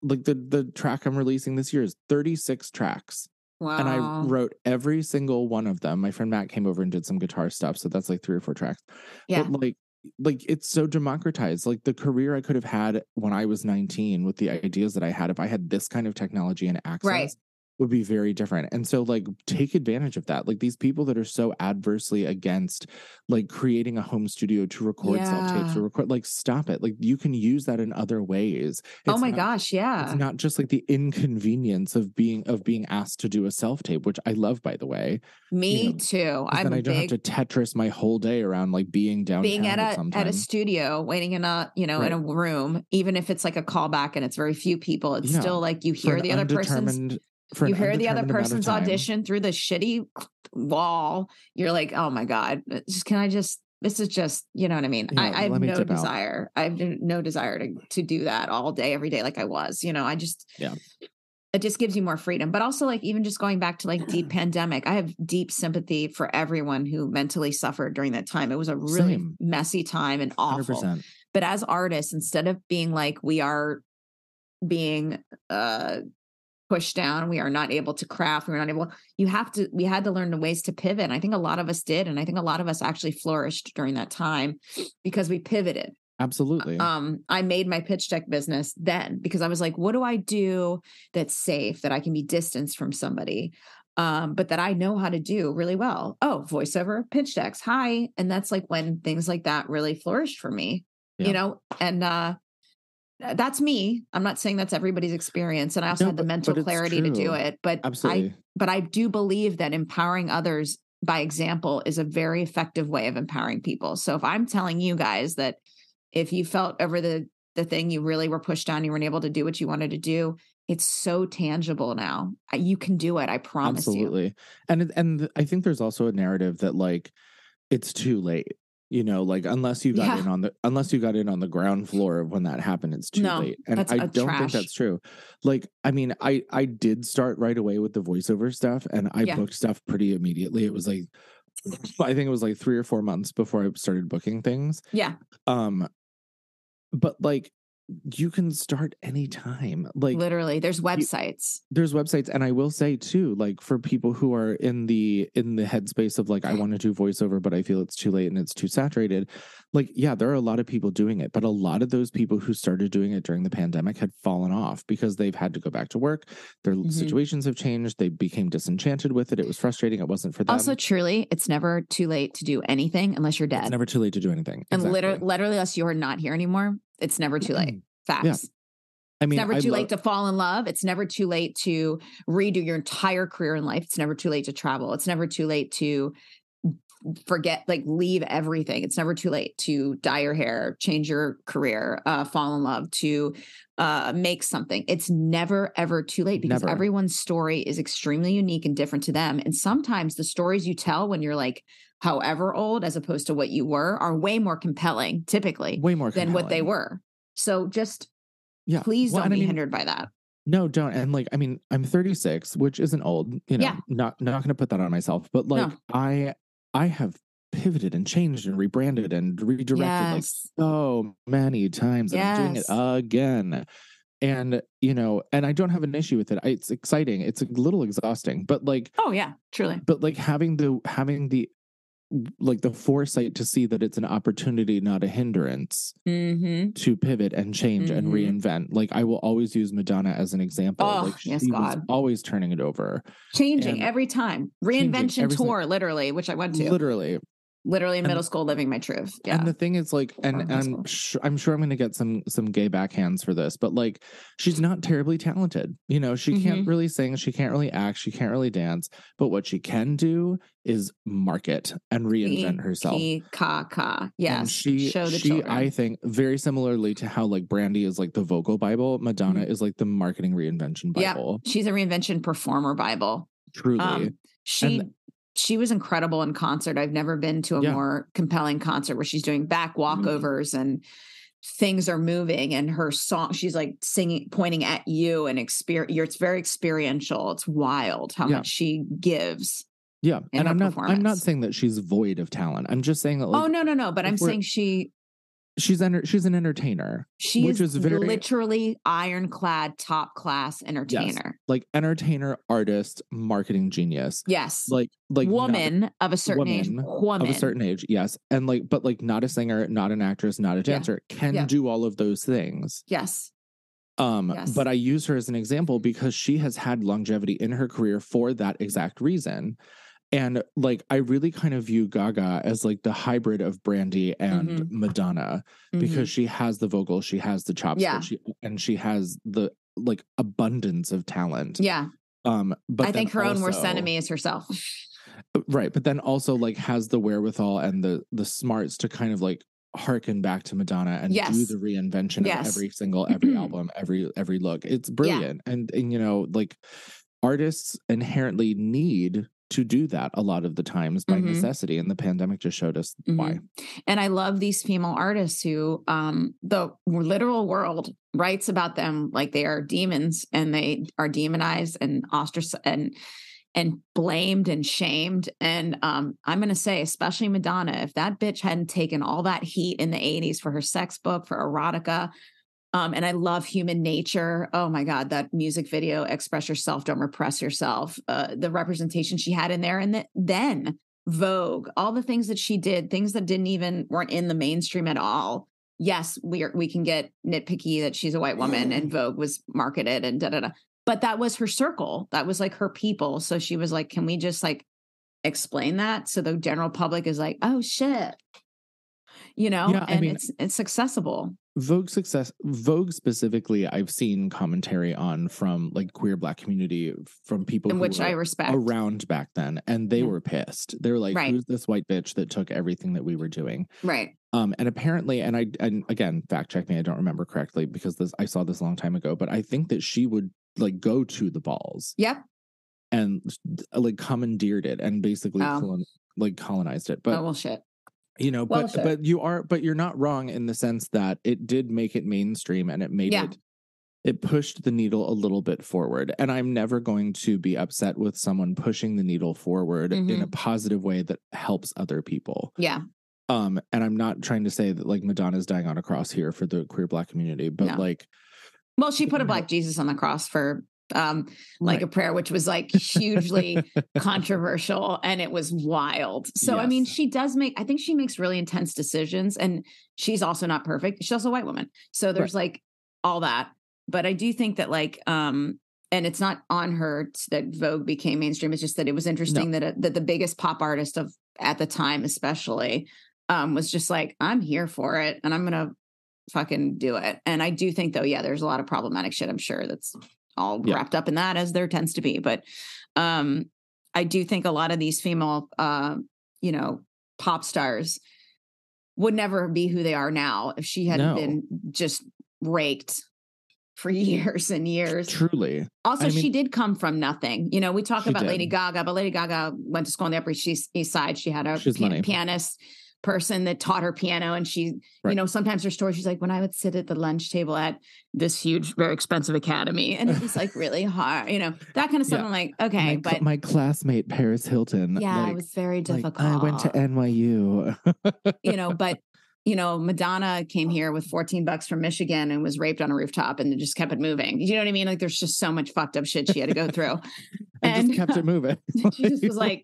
like the the track I'm releasing this year is 36 tracks. Wow. And I wrote every single one of them. My friend Matt came over and did some guitar stuff. So that's like three or four tracks. Yeah. But like like it's so democratized. Like the career I could have had when I was 19 with the ideas that I had, if I had this kind of technology and access, right would be very different. And so like take advantage of that. Like these people that are so adversely against like creating a home studio to record yeah. self tapes or record like stop it. Like you can use that in other ways. Oh it's oh my not, gosh, yeah. It's not just like the inconvenience of being of being asked to do a self tape, which I love by the way. Me you know, too. I'm then I don't big, have to Tetris my whole day around like being downtown being at a at a studio, waiting in a you know right. in a room, even if it's like a callback and it's very few people, it's yeah. still like you hear the other person's you hear the other person's audition through the shitty wall. You're like, oh my god, just can I just? This is just, you know what I mean. Yeah, I, I, have no desire. Out. I have no desire to to do that all day, every day, like I was. You know, I just yeah. It just gives you more freedom, but also like even just going back to like deep pandemic, I have deep sympathy for everyone who mentally suffered during that time. It was a really Same. messy time and awful. 100%. But as artists, instead of being like we are being uh pushed down. We are not able to craft. We're not able you have to we had to learn the ways to pivot. And i think a lot of us did. And i think a lot of us actually flourished during that time because we pivoted. Absolutely. Um i made my pitch deck business then because i was like what do i do that's safe that i can be distanced from somebody um, but that I know how to do really well. Oh, voiceover, pitch decks, hi. And that's like when things like that really flourished for me, yeah. you know, and uh that's me. I'm not saying that's everybody's experience. And I also no, had the mental clarity to do it. But Absolutely. I but I do believe that empowering others by example is a very effective way of empowering people. So if I'm telling you guys that if you felt over the the thing you really were pushed on, you weren't able to do what you wanted to do, it's so tangible now. You can do it. I promise Absolutely. you. Absolutely. And and I think there's also a narrative that like it's too late you know like unless you got yeah. in on the unless you got in on the ground floor of when that happened it's too no, late and i don't trash. think that's true like i mean i i did start right away with the voiceover stuff and i yeah. booked stuff pretty immediately it was like i think it was like three or four months before i started booking things yeah um but like you can start anytime. Like literally, there's websites. You, there's websites, and I will say too, like for people who are in the in the headspace of like I want to do voiceover, but I feel it's too late and it's too saturated. Like, yeah, there are a lot of people doing it, but a lot of those people who started doing it during the pandemic had fallen off because they've had to go back to work. Their mm-hmm. situations have changed. They became disenchanted with it. It was frustrating. It wasn't for them. Also, truly, it's never too late to do anything unless you're dead. It's never too late to do anything. And exactly. literally, literally, unless you're not here anymore, it's never too late. Facts. Yeah. I mean, it's never too late to fall in love. It's never too late to redo your entire career in life. It's never too late to travel. It's never too late to forget, like, leave everything. It's never too late to dye your hair, change your career, uh, fall in love, to uh, make something. It's never, ever too late because never. everyone's story is extremely unique and different to them. And sometimes the stories you tell when you're like, however old, as opposed to what you were, are way more compelling, typically, way more compelling. than what they were. So just yeah, please well, don't be I mean, hindered by that. No, don't. And like, I mean, I'm 36, which isn't old. You know, yeah. not not going to put that on myself. But like, no. I I have pivoted and changed and rebranded and redirected yes. like so many times. And yes. I'm doing it again. And you know, and I don't have an issue with it. I, it's exciting. It's a little exhausting, but like, oh yeah, truly. But like having the having the like the foresight to see that it's an opportunity, not a hindrance mm-hmm. to pivot and change mm-hmm. and reinvent. Like I will always use Madonna as an example. Oh, like yes, God. always turning it over. Changing every time. Reinvention tour, literally, which I went to. Literally literally in middle school living my truth. Yeah. and the thing is like and, and i'm sure i'm sure i'm going to get some some gay backhands for this but like she's not terribly talented. You know she mm-hmm. can't really sing she can't really act she can't really dance but what she can do is market and reinvent herself. ka. yes. and she show the she children. i think very similarly to how like brandy is like the vocal bible madonna mm-hmm. is like the marketing reinvention bible. Yeah she's a reinvention performer bible. Truly. Um, she and she was incredible in concert. I've never been to a yeah. more compelling concert where she's doing back mm-hmm. walkovers mm-hmm. and things are moving and her song she's like singing pointing at you and experience it's very experiential it's wild how yeah. much she gives yeah and i'm not i'm not saying that she's void of talent i'm just saying that like, oh no no no but i'm saying she she's enter- she's an entertainer. She which is very literally ironclad top class entertainer. Yes. Like entertainer, artist, marketing genius. Yes. Like like woman not, of a certain woman age. Woman of a certain age. Yes. And like but like not a singer, not an actress, not a dancer, yeah. can yeah. do all of those things. Yes. Um, yes. but I use her as an example because she has had longevity in her career for that exact reason. And like, I really kind of view Gaga as like the hybrid of Brandy and mm-hmm. Madonna because mm-hmm. she has the vocal, she has the chops, yeah. she, and she has the like abundance of talent. Yeah. Um, but I think her also, own worst enemy is herself. Right. But then also like has the wherewithal and the the smarts to kind of like harken back to Madonna and yes. do the reinvention yes. of every single, every album, every every look. It's brilliant. Yeah. And and you know, like artists inherently need to do that a lot of the times by mm-hmm. necessity and the pandemic just showed us mm-hmm. why and i love these female artists who um the literal world writes about them like they are demons and they are demonized and ostracized and and blamed and shamed and um i'm going to say especially madonna if that bitch hadn't taken all that heat in the 80s for her sex book for erotica um, and I love human nature. Oh my God, that music video, Express Yourself, Don't Repress Yourself, uh, the representation she had in there. And the, then Vogue, all the things that she did, things that didn't even weren't in the mainstream at all. Yes, we are, we can get nitpicky that she's a white woman and Vogue was marketed and da da da. But that was her circle. That was like her people. So she was like, can we just like explain that so the general public is like, oh shit, you know, yeah, and I mean, it's it's accessible. Vogue success Vogue specifically I've seen commentary on from like queer black community from people In which I respect around back then and they yeah. were pissed. They were like right. who's this white bitch that took everything that we were doing? Right. Um and apparently and I and again fact check me I don't remember correctly because this I saw this a long time ago but I think that she would like go to the balls. Yep. And like commandeered it and basically oh. colon, like colonized it. But oh well shit you know well but said. but you are but you're not wrong in the sense that it did make it mainstream and it made yeah. it it pushed the needle a little bit forward and i'm never going to be upset with someone pushing the needle forward mm-hmm. in a mm-hmm. positive way that helps other people yeah Um, and I'm not trying to say that like Madonna's dying on a cross here for the queer black community, but no. like well, she put a black Jesus on the cross for um like right. a prayer which was like hugely controversial and it was wild so yes. i mean she does make i think she makes really intense decisions and she's also not perfect she's also a white woman so there's right. like all that but i do think that like um and it's not on her that vogue became mainstream it's just that it was interesting no. that, that the biggest pop artist of at the time especially um was just like i'm here for it and i'm gonna fucking do it and i do think though yeah there's a lot of problematic shit i'm sure that's all yeah. wrapped up in that as there tends to be. But um, I do think a lot of these female, uh, you know, pop stars would never be who they are now if she hadn't no. been just raked for years and years. Truly. Also, I mean, she did come from nothing. You know, we talk about did. Lady Gaga, but Lady Gaga went to school on the Upper East Side. She had a pian- pianist person that taught her piano and she right. you know sometimes her story she's like when i would sit at the lunch table at this huge very expensive academy and it was like really hard you know that kind of stuff yeah. i'm like okay my, but my classmate paris hilton yeah like, it was very difficult like, i went to nyu you know but you know, Madonna came here with 14 bucks from Michigan and was raped on a rooftop and just kept it moving. You know what I mean? Like there's just so much fucked up shit she had to go through. And, and just kept it moving. she just was like,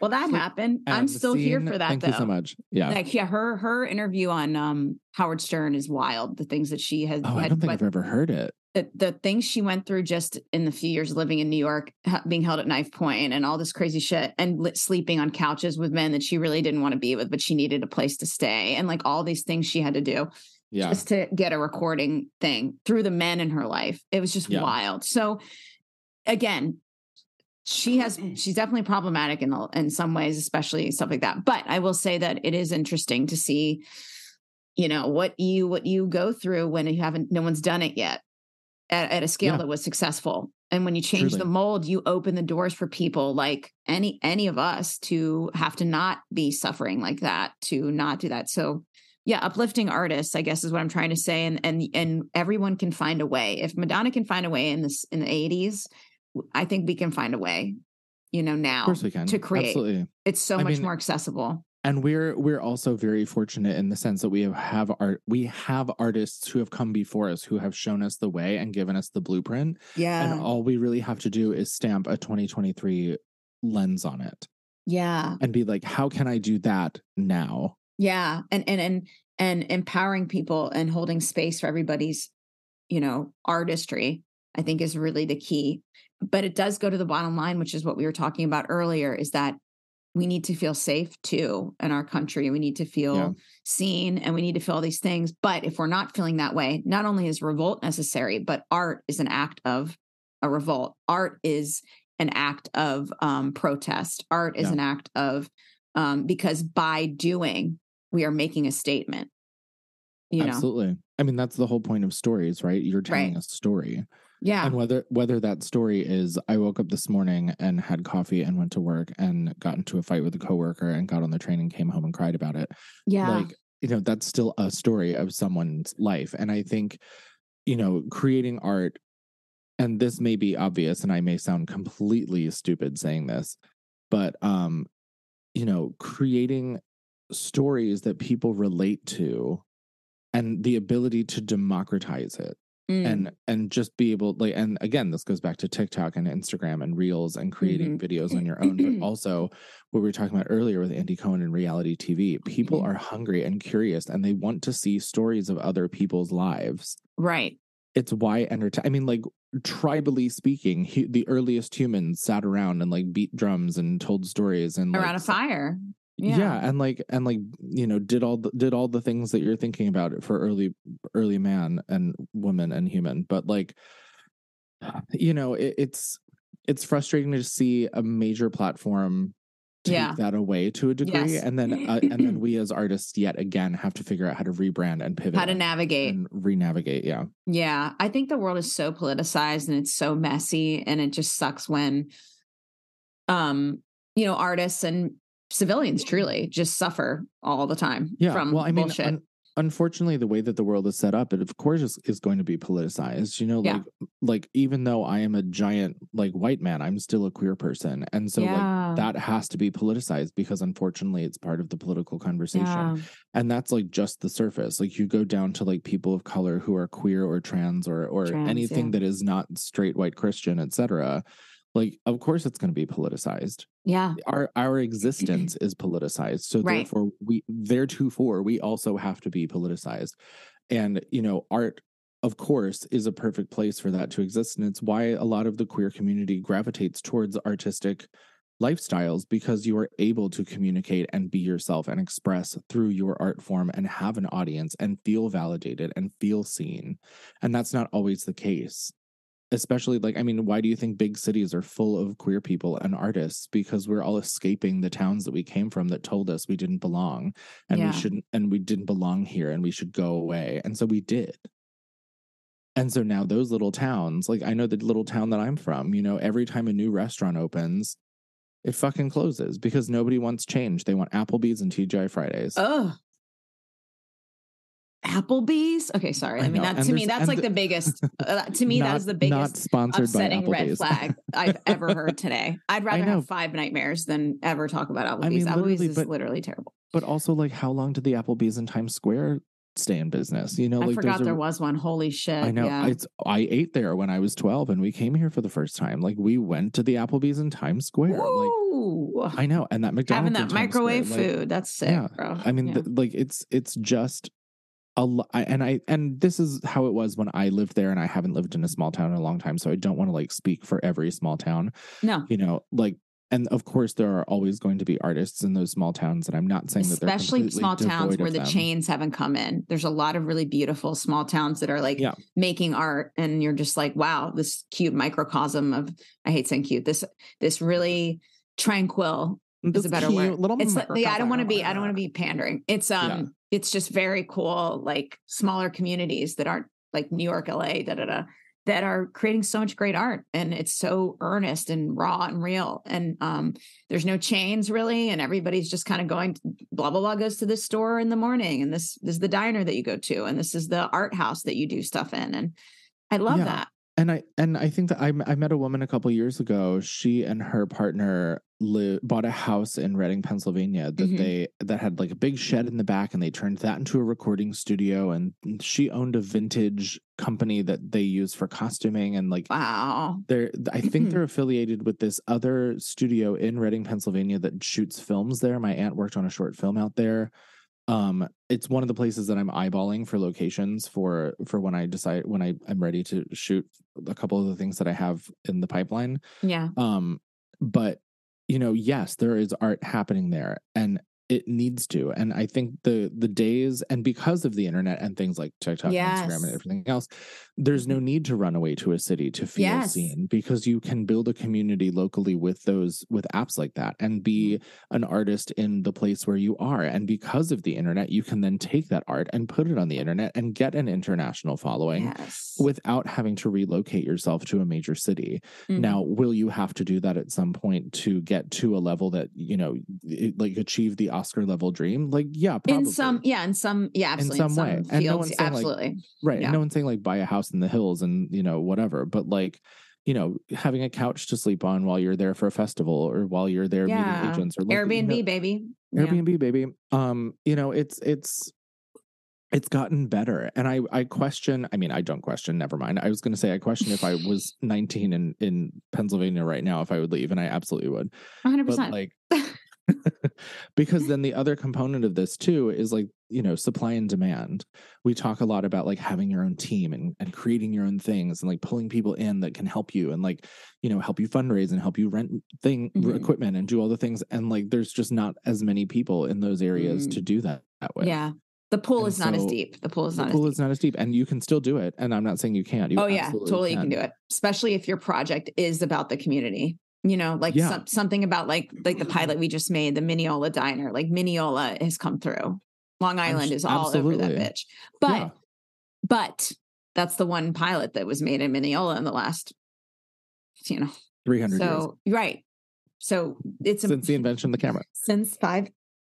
well, that happened. I'm still scene, here for that though. thank though. you so much. Yeah. Like yeah, her her interview on um Howard Stern is wild. The things that she has Oh, had, I don't think I've ever heard it. The, the things she went through just in the few years living in New York, being held at knife point and all this crazy shit and sleeping on couches with men that she really didn't want to be with, but she needed a place to stay and like all these things she had to do yeah. just to get a recording thing through the men in her life. It was just yeah. wild. So again, she has she's definitely problematic in the, in some ways especially stuff like that. But i will say that it is interesting to see you know what you what you go through when you haven't no one's done it yet at, at a scale yeah. that was successful. And when you change Truly. the mold you open the doors for people like any any of us to have to not be suffering like that to not do that. So yeah uplifting artists i guess is what i'm trying to say. And and and everyone can find a way. If madonna can find a way in this in the 80s I think we can find a way, you know, now of we can. to create. Absolutely. It's so I much mean, more accessible. And we're we're also very fortunate in the sense that we have art we have artists who have come before us who have shown us the way and given us the blueprint. Yeah. And all we really have to do is stamp a 2023 lens on it. Yeah. And be like, how can I do that now? Yeah. And and and and empowering people and holding space for everybody's, you know, artistry, I think is really the key but it does go to the bottom line which is what we were talking about earlier is that we need to feel safe too in our country we need to feel yeah. seen and we need to feel all these things but if we're not feeling that way not only is revolt necessary but art is an act of a revolt art is an act of um, protest art is yeah. an act of um, because by doing we are making a statement you absolutely know? i mean that's the whole point of stories right you're telling right. a story yeah. And whether whether that story is I woke up this morning and had coffee and went to work and got into a fight with a coworker and got on the train and came home and cried about it. Yeah. Like, you know, that's still a story of someone's life. And I think, you know, creating art, and this may be obvious and I may sound completely stupid saying this, but um, you know, creating stories that people relate to and the ability to democratize it Mm. and and just be able like and again this goes back to tiktok and instagram and reels and creating mm-hmm. videos on your own but also what we were talking about earlier with andy cohen and reality tv people mm-hmm. are hungry and curious and they want to see stories of other people's lives right it's why entertain i mean like tribally speaking he, the earliest humans sat around and like beat drums and told stories and around like, a fire yeah. yeah. and like and like you know did all the, did all the things that you're thinking about for early early man and woman and human but like you know it, it's it's frustrating to see a major platform take yeah. that away to a degree yes. and then uh, and then we as artists yet again have to figure out how to rebrand and pivot how to navigate and re-navigate yeah yeah i think the world is so politicized and it's so messy and it just sucks when um you know artists and civilians truly just suffer all the time yeah from well i mean bullshit. unfortunately the way that the world is set up it of course is, is going to be politicized you know like yeah. like even though i am a giant like white man i'm still a queer person and so yeah. like that has to be politicized because unfortunately it's part of the political conversation yeah. and that's like just the surface like you go down to like people of color who are queer or trans or or trans, anything that is not straight white christian etc like of course it's going to be politicized. Yeah. Our our existence is politicized so right. therefore we theretofore we also have to be politicized. And you know art of course is a perfect place for that to exist and it's why a lot of the queer community gravitates towards artistic lifestyles because you are able to communicate and be yourself and express through your art form and have an audience and feel validated and feel seen. And that's not always the case especially like i mean why do you think big cities are full of queer people and artists? Because we're all escaping the towns that we came from that told us we didn't belong and yeah. we shouldn't and we didn't belong here and we should go away. And so we did. And so now those little towns like i know the little town that i'm from you know every time a new restaurant opens it fucking closes because nobody wants change. They want applebee's and tgi fridays. Oh Applebee's. Okay, sorry. I, I mean, that to me, that's like the, biggest. Uh, to me, not, that is the biggest sponsored upsetting red flag I've ever heard today. I'd rather have five nightmares than ever talk about Applebee's. I mean, Applebee's is but, literally terrible. But also, like, how long did the Applebee's in Times Square stay in business? You know, I like, forgot there was one. Holy shit! I know. Yeah. It's I ate there when I was twelve, and we came here for the first time. Like, we went to the Applebee's in Times Square. Like, I know, and that McDonald's having that microwave Square, food. Like, that's sick, yeah. bro. I mean, yeah. the, like, it's it's just a lot and i and this is how it was when i lived there and i haven't lived in a small town in a long time so i don't want to like speak for every small town no you know like and of course there are always going to be artists in those small towns and i'm not saying that especially small towns where the them. chains haven't come in there's a lot of really beautiful small towns that are like yeah. making art and you're just like wow this cute microcosm of i hate saying cute this this really tranquil is a better word. Little it's like, yeah, I don't want to be, I don't want to be pandering. It's um, yeah. it's just very cool, like smaller communities that aren't like New York, LA, da da da, that are creating so much great art, and it's so earnest and raw and real. And um, there's no chains really, and everybody's just kind of going. To, blah blah blah goes to this store in the morning, and this, this is the diner that you go to, and this is the art house that you do stuff in, and I love yeah. that and I and I think that I I met a woman a couple years ago. She and her partner live, bought a house in Reading, Pennsylvania that mm-hmm. they that had like a big shed in the back, and they turned that into a recording studio. And she owned a vintage company that they use for costuming and like wow. They're I think they're affiliated with this other studio in Reading, Pennsylvania that shoots films there. My aunt worked on a short film out there um it's one of the places that i'm eyeballing for locations for for when i decide when i i'm ready to shoot a couple of the things that i have in the pipeline. Yeah. Um but you know yes there is art happening there. And it needs to and i think the the days and because of the internet and things like tiktok yes. instagram and everything else there's no need to run away to a city to feel yes. seen because you can build a community locally with those with apps like that and be mm-hmm. an artist in the place where you are and because of the internet you can then take that art and put it on the internet and get an international following yes. without having to relocate yourself to a major city mm-hmm. now will you have to do that at some point to get to a level that you know it, like achieve the oscar level dream like yeah probably. in some yeah in some yeah absolutely in some, in some way fields, and no absolutely like, right yeah. no one's saying like buy a house in the hills and you know whatever but like you know having a couch to sleep on while you're there for a festival or while you're there yeah. meeting agents or airbnb you know, baby airbnb yeah. baby um you know it's it's it's gotten better and i i question i mean i don't question never mind i was going to say i question if i was 19 in in pennsylvania right now if i would leave and i absolutely would 100% but like because then the other component of this too is like you know supply and demand we talk a lot about like having your own team and, and creating your own things and like pulling people in that can help you and like you know help you fundraise and help you rent thing mm-hmm. equipment and do all the things and like there's just not as many people in those areas mm. to do that that way yeah the pool and is so not as deep. The pool is not. The pool is not as deep, and you can still do it. And I'm not saying you can't. You oh yeah, totally. Can. You can do it, especially if your project is about the community you know like yeah. some, something about like like the pilot we just made the mineola diner like mineola has come through long island is all Absolutely. over that bitch but yeah. but that's the one pilot that was made in mineola in the last you know 300 so years. right so it's since a, the invention of the camera since five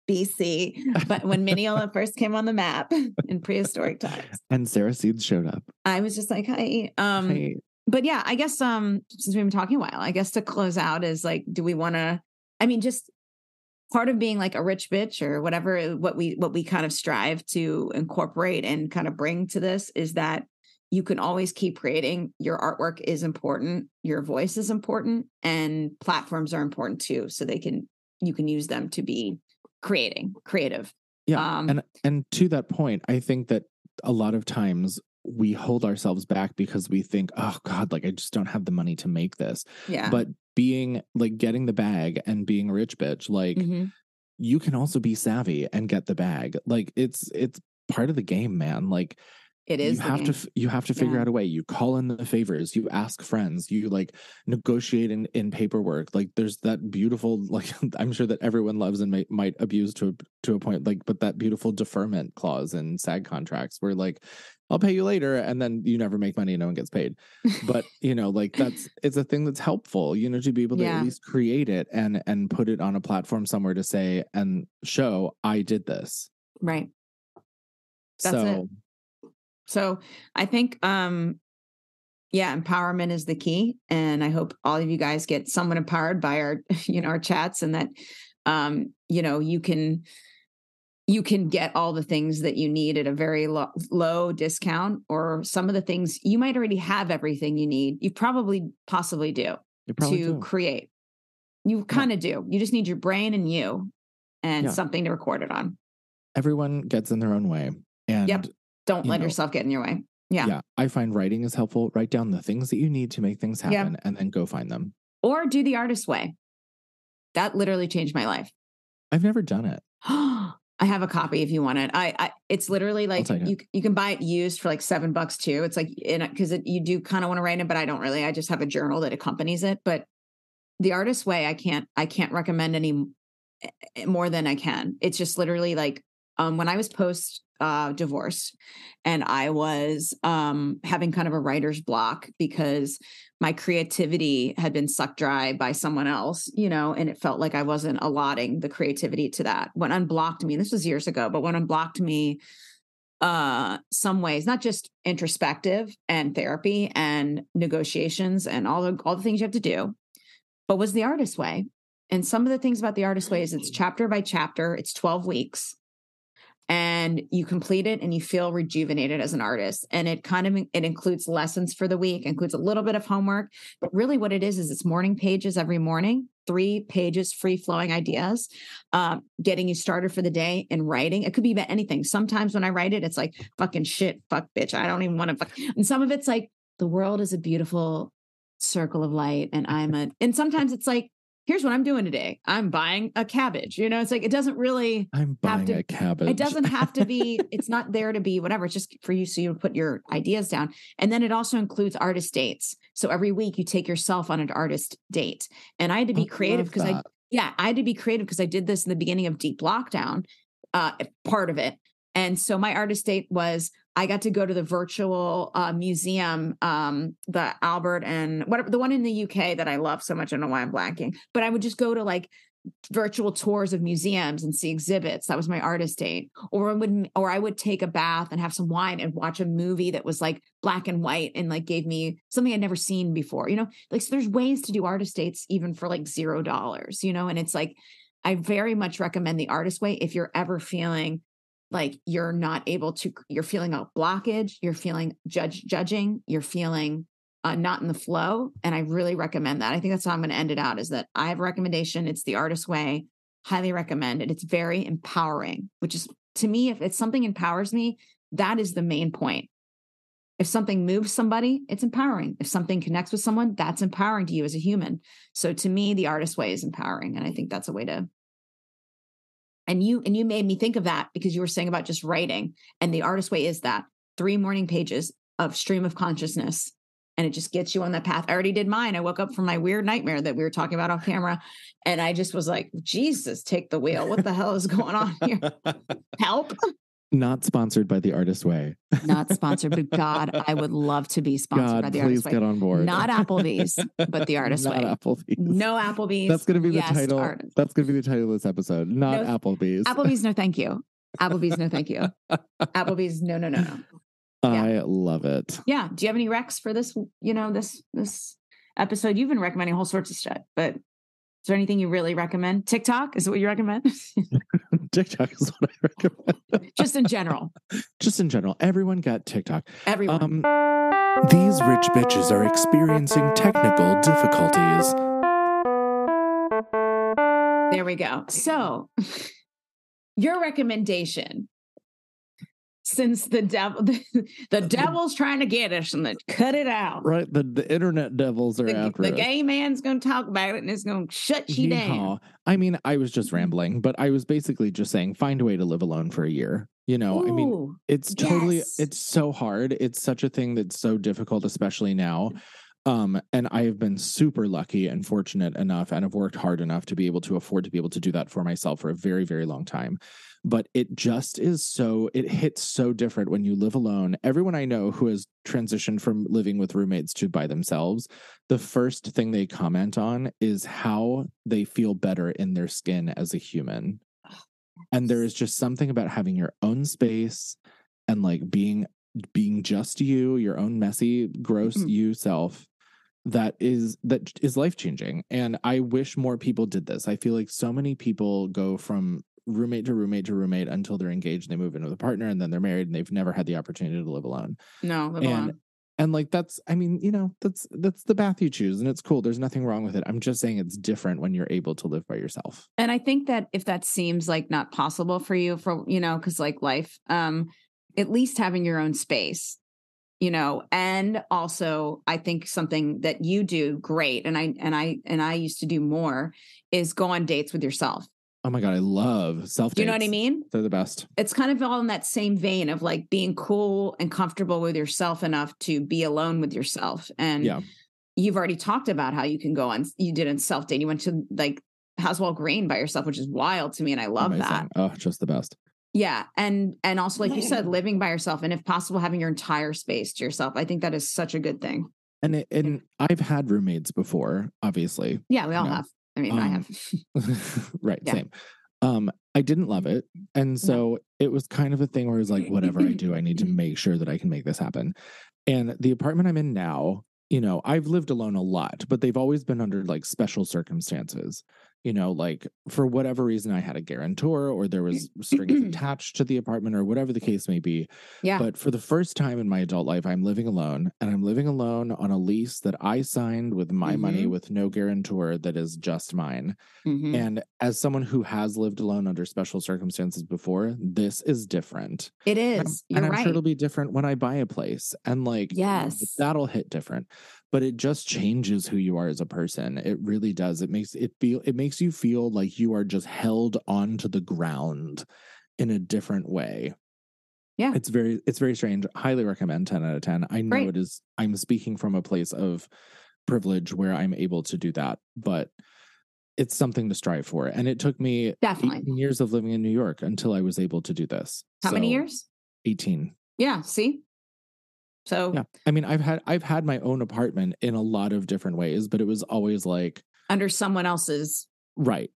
BC, but when Mineola first came on the map in prehistoric times. And Sarah Seeds showed up. I was just like, hi. Um, hi. But yeah, I guess um, since we've been talking a while, I guess to close out is like, do we want to? I mean, just part of being like a rich bitch or whatever what we what we kind of strive to incorporate and kind of bring to this is that you can always keep creating your artwork is important your voice is important and platforms are important too so they can you can use them to be creating creative yeah um, and and to that point i think that a lot of times we hold ourselves back because we think oh god like i just don't have the money to make this. Yeah. But being like getting the bag and being rich bitch like mm-hmm. you can also be savvy and get the bag. Like it's it's part of the game man. Like it is you have game. to you have to figure yeah. out a way. You call in the favors. You ask friends. You like negotiate in, in paperwork. Like there's that beautiful like i'm sure that everyone loves and may, might abuse to a, to a point like but that beautiful deferment clause in sag contracts where like I'll pay you later. And then you never make money and no one gets paid. But, you know, like that's, it's a thing that's helpful, you know, to be able to yeah. at least create it and, and put it on a platform somewhere to say and show I did this. Right. That's so, it. So I think, um, yeah, empowerment is the key. And I hope all of you guys get somewhat empowered by our, you know, our chats and that, um, you know, you can, you can get all the things that you need at a very low, low discount or some of the things you might already have everything you need. You probably possibly do probably to do. create. You kind of yeah. do. You just need your brain and you and yeah. something to record it on. Everyone gets in their own way and yep don't you let know, yourself get in your way. Yeah. Yeah. I find writing is helpful. Write down the things that you need to make things happen yep. and then go find them. Or do the artist way. That literally changed my life. I've never done it oh. I have a copy if you want it. I, I it's literally like you you can buy it used for like seven bucks too. It's like in because you do kind of want to write it, but I don't really. I just have a journal that accompanies it. But the artist's way, I can't I can't recommend any eh, more than I can. It's just literally like um when I was post uh divorce and I was um having kind of a writer's block because my creativity had been sucked dry by someone else, you know, and it felt like I wasn't allotting the creativity to that. What unblocked me, and this was years ago, but what unblocked me uh some ways not just introspective and therapy and negotiations and all the all the things you have to do but was the artist way. And some of the things about the artist way is it's chapter by chapter it's 12 weeks and you complete it and you feel rejuvenated as an artist. And it kind of it includes lessons for the week includes a little bit of homework but really what it is is it's morning pages every morning three pages free flowing ideas um, getting you started for the day in writing. It could be about anything. Sometimes when i write it it's like fucking shit fuck bitch i don't even want to fuck and some of it's like the world is a beautiful circle of light and i'm a and sometimes it's like here's what I'm doing today. I'm buying a cabbage. You know, it's like it doesn't really I'm buying to, a cabbage. It doesn't have to be, it's not there to be whatever. It's just for you so you put your ideas down. And then it also includes artist dates. So every week you take yourself on an artist date. And I had to be I creative because I yeah, I had to be creative because I did this in the beginning of deep lockdown, uh part of it. And so my artist date was I got to go to the virtual uh, museum, um, the Albert and whatever the one in the UK that I love so much. I don't know why I'm blanking, but I would just go to like virtual tours of museums and see exhibits. That was my artist date. Or I would or I would take a bath and have some wine and watch a movie that was like black and white and like gave me something I'd never seen before. You know, like so there's ways to do artist dates even for like zero dollars, you know, and it's like I very much recommend the artist way if you're ever feeling like you're not able to you're feeling a blockage you're feeling judge judging you're feeling uh, not in the flow and i really recommend that. I think that's how i'm going to end it out is that i have a recommendation it's the artist way highly recommend it it's very empowering which is to me if it's something empowers me that is the main point. If something moves somebody it's empowering if something connects with someone that's empowering to you as a human. So to me the artist way is empowering and i think that's a way to and you and you made me think of that because you were saying about just writing and the artist way is that three morning pages of stream of consciousness and it just gets you on that path. I already did mine. I woke up from my weird nightmare that we were talking about off camera and I just was like, Jesus, take the wheel. What the hell is going on here? Help. Not sponsored by the Artist Way. Not sponsored, but God, I would love to be sponsored God, by the Artist Way. Please get on board. Not Applebee's, but the Artist Not Way. Applebee's. No Applebee's. That's going to be the yes, title. Artist. That's going to be the title of this episode. Not No, Applebee's. Applebee's, no, thank you. Applebee's, no, thank you. Applebee's, no, no, no, no. I love it. Yeah. Do you have any recs for this? You know, this this episode? You've been recommending all sorts of shit, but is there anything you really recommend? TikTok is it what you recommend? TikTok is what I recommend. Just in general, Just in general, everyone got TikTok. everyone. Um, These rich bitches are experiencing technical difficulties. there we go. So, your recommendation. Since the devil, uh, the, devil's trying to get us, and then cut it out. right, the, the internet devils are The, after the us. gay man's going to talk about it, and it's going to shut you down. I mean, I was just mm-hmm. rambling, but I was basically just saying find a way to live alone for a year. You know, I mean, it's totally yes. it's so hard. It's such a thing that's so difficult, especially now. Um, and I have been super lucky and fortunate enough and have worked hard enough to be able to afford to be able to do that for myself for a very, very long time. But it just is so, it hits so different when you live alone. Everyone I know who has transitioned from living with roommates to by themselves, the first thing they comment on is how they feel better in their skin as a human. And there is just something about having your own space and like being being just you, your own messy, gross Mhm. you self that is that is life changing and i wish more people did this. I feel like so many people go from roommate to roommate to roommate until they're engaged and they move in with a partner and then they're married and they've never had the opportunity to live alone. No, live and alone. and like that's i mean you know that's that's the bath you choose and it's cool. There's nothing wrong with it. I'm just saying it's different when you're able to live by yourself. And I think that if that seems like not possible for you, for you know, because like life, um, at least having your own space, you know, and also I think something that you do great, and I and I and I used to do more is go on dates with yourself. oh my god i love self Do you know what I mean? they're the best It's kind of all in that same vein of like being cool and comfortable with yourself enough to be alone with yourself. And yeah you've already talked about how you can go on you did in self date. You went to like Haswell Green by yourself, which is wild to me, and I love Amazing. that. oh just the best Yeah, and and also like you said, living by yourself, and if possible, having your entire space to yourself. I think that is such a good thing. and it, and i've had roommates before obviously Yeah, we all No. have. I mean, I Um, have. right, Yeah. same. Um, I didn't love it. And so it was kind of a thing where it was like, whatever I do, I need to make sure that I can make this happen. And the apartment I'm in now, you know, I've lived alone a lot, but they've always been under like special circumstances. You know, like for whatever reason, I had a guarantor or there was strings attached to the apartment or whatever the case may be. Yeah, But for the first time in my adult life, I'm living alone and I'm living alone on a lease that I signed with my money Mhm. with no guarantor that is just mine. Mhm. And as someone who has lived alone under special circumstances before, this is different. It is. And and I'm right. sure it'll be different when I buy a place. And like, Yes. that'll hit different. But it just changes who you are as a person. It really does. It makes it feel it makes you feel like you are just held onto the ground in a different way. Yeah. It's very it's very strange. Highly recommend 10 out of 10. I know Great. it is I'm speaking from a place of privilege where I'm able to do that, but it's something to strive for. And it took me Definitely. years of living in New York until I was able to do this. How many years? 18. Yeah. See. So Yeah. I mean, I've had I've had my own apartment in a lot of different ways, but it was always like under someone else's. right.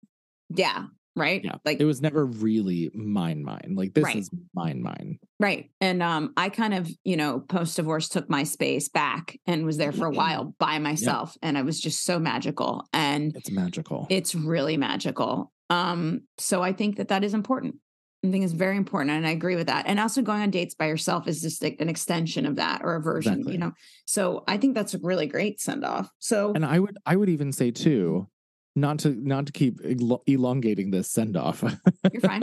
Yeah. Right. Yeah. Like it was never really mine mine. Like this Right. is mine mine. Right. And um, I kind of, you know, post divorce took my space back and was there for a while by myself. And I was just so magical. And It's magical. it's really magical. Um, so I think that that is important. I think it's very important. And I agree with that. And also going on dates by yourself is just like an extension of that or a version, Exactly. you know? So I think that's a really great send off. So and I would I would even say too, not to not to keep elongating this send off. You're fine.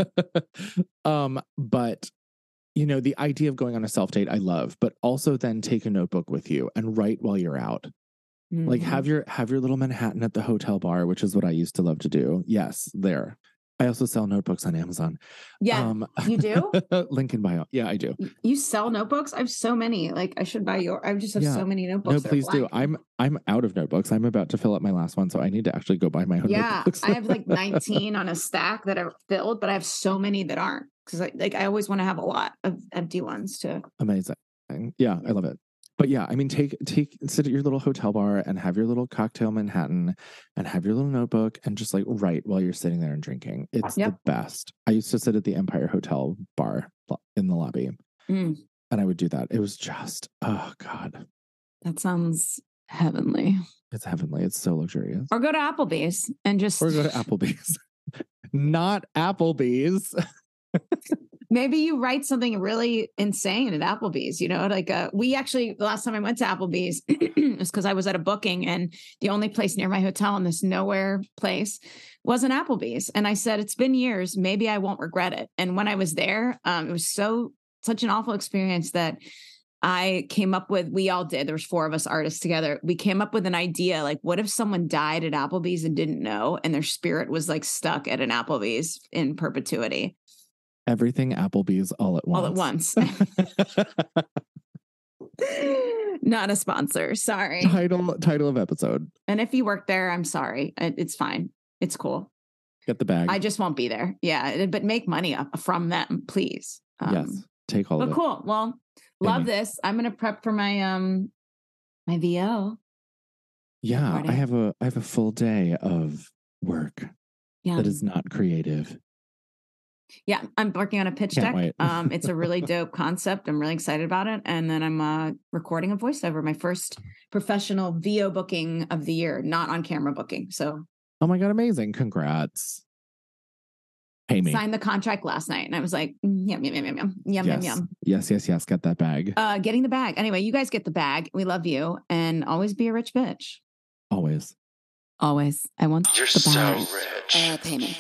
um, but you know, the idea of going on a self date I love, but also then take a notebook with you and write while you're out. Like Mhm. have your have your little Manhattan at the hotel bar, which is what I used to love to do. Yes, there. I also sell notebooks on Amazon. Yeah, um, you do. link in bio. Yeah, I do. You sell notebooks? I have so many. Like I should buy your. I just have yeah. so many notebooks. No, please do. I'm I'm out of notebooks. I'm about to fill up my last one, so I need to actually go buy my own. Yeah. I have like 19 on a stack that are filled, but I have so many that aren't because like, like I always want to have a lot of empty ones too. Amazing. Yeah, I love it but yeah, I mean, take take sit at your little hotel bar and have your little cocktail Manhattan and have your little notebook and just like write while you're sitting there and drinking. It's yep. the best. I used to sit at the Empire Hotel bar in the lobby, mm. and I would do that. It was just oh god, that sounds heavenly. It's heavenly. It's so luxurious. Or go to Applebee's and just or go to Applebee's, not Applebee's. maybe you write something really insane at Applebee's. You know, like uh, we actually the last time I went to Applebee's was because I was at a booking and the only place near my hotel in this nowhere place was an Applebee's, and I said it's been years, maybe I won't regret it. And when I was there, um, it was so such an awful experience that. I came up with, we all did. There was four of us artists together. We came up with an idea like, what if someone died at Applebee's and didn't know, and their spirit was like stuck at an Applebee's in perpetuity? Everything Applebee's all at once. All at once. Not a sponsor. Sorry. Title title of episode. And if you work there, I'm sorry. It's fine. It's cool. Get the bag. I just won't be there. Yeah, but make money up from them, please. Um, yes, take all. But of cool. Well, love this. I'm gonna prep for my um my VO. Yeah, I have a I have a full day of work yeah. that is not creative. Yeah, I'm working on a pitch Can't deck. um, it's a really dope concept. I'm really excited about it. And then I'm uh, recording a voiceover, my first professional VO booking of the year, not on camera booking. So, oh my god, amazing! Congrats. Pay me. Signed the contract last night, and I was like, mm, yum yum yum yum yum yum yes. yum yum. Yes, yes, yes. Get that bag. Uh, getting the bag. Anyway, you guys get the bag. We love you, and always be a rich bitch. Always. Always. I want. You're so rich. Uh, pay me.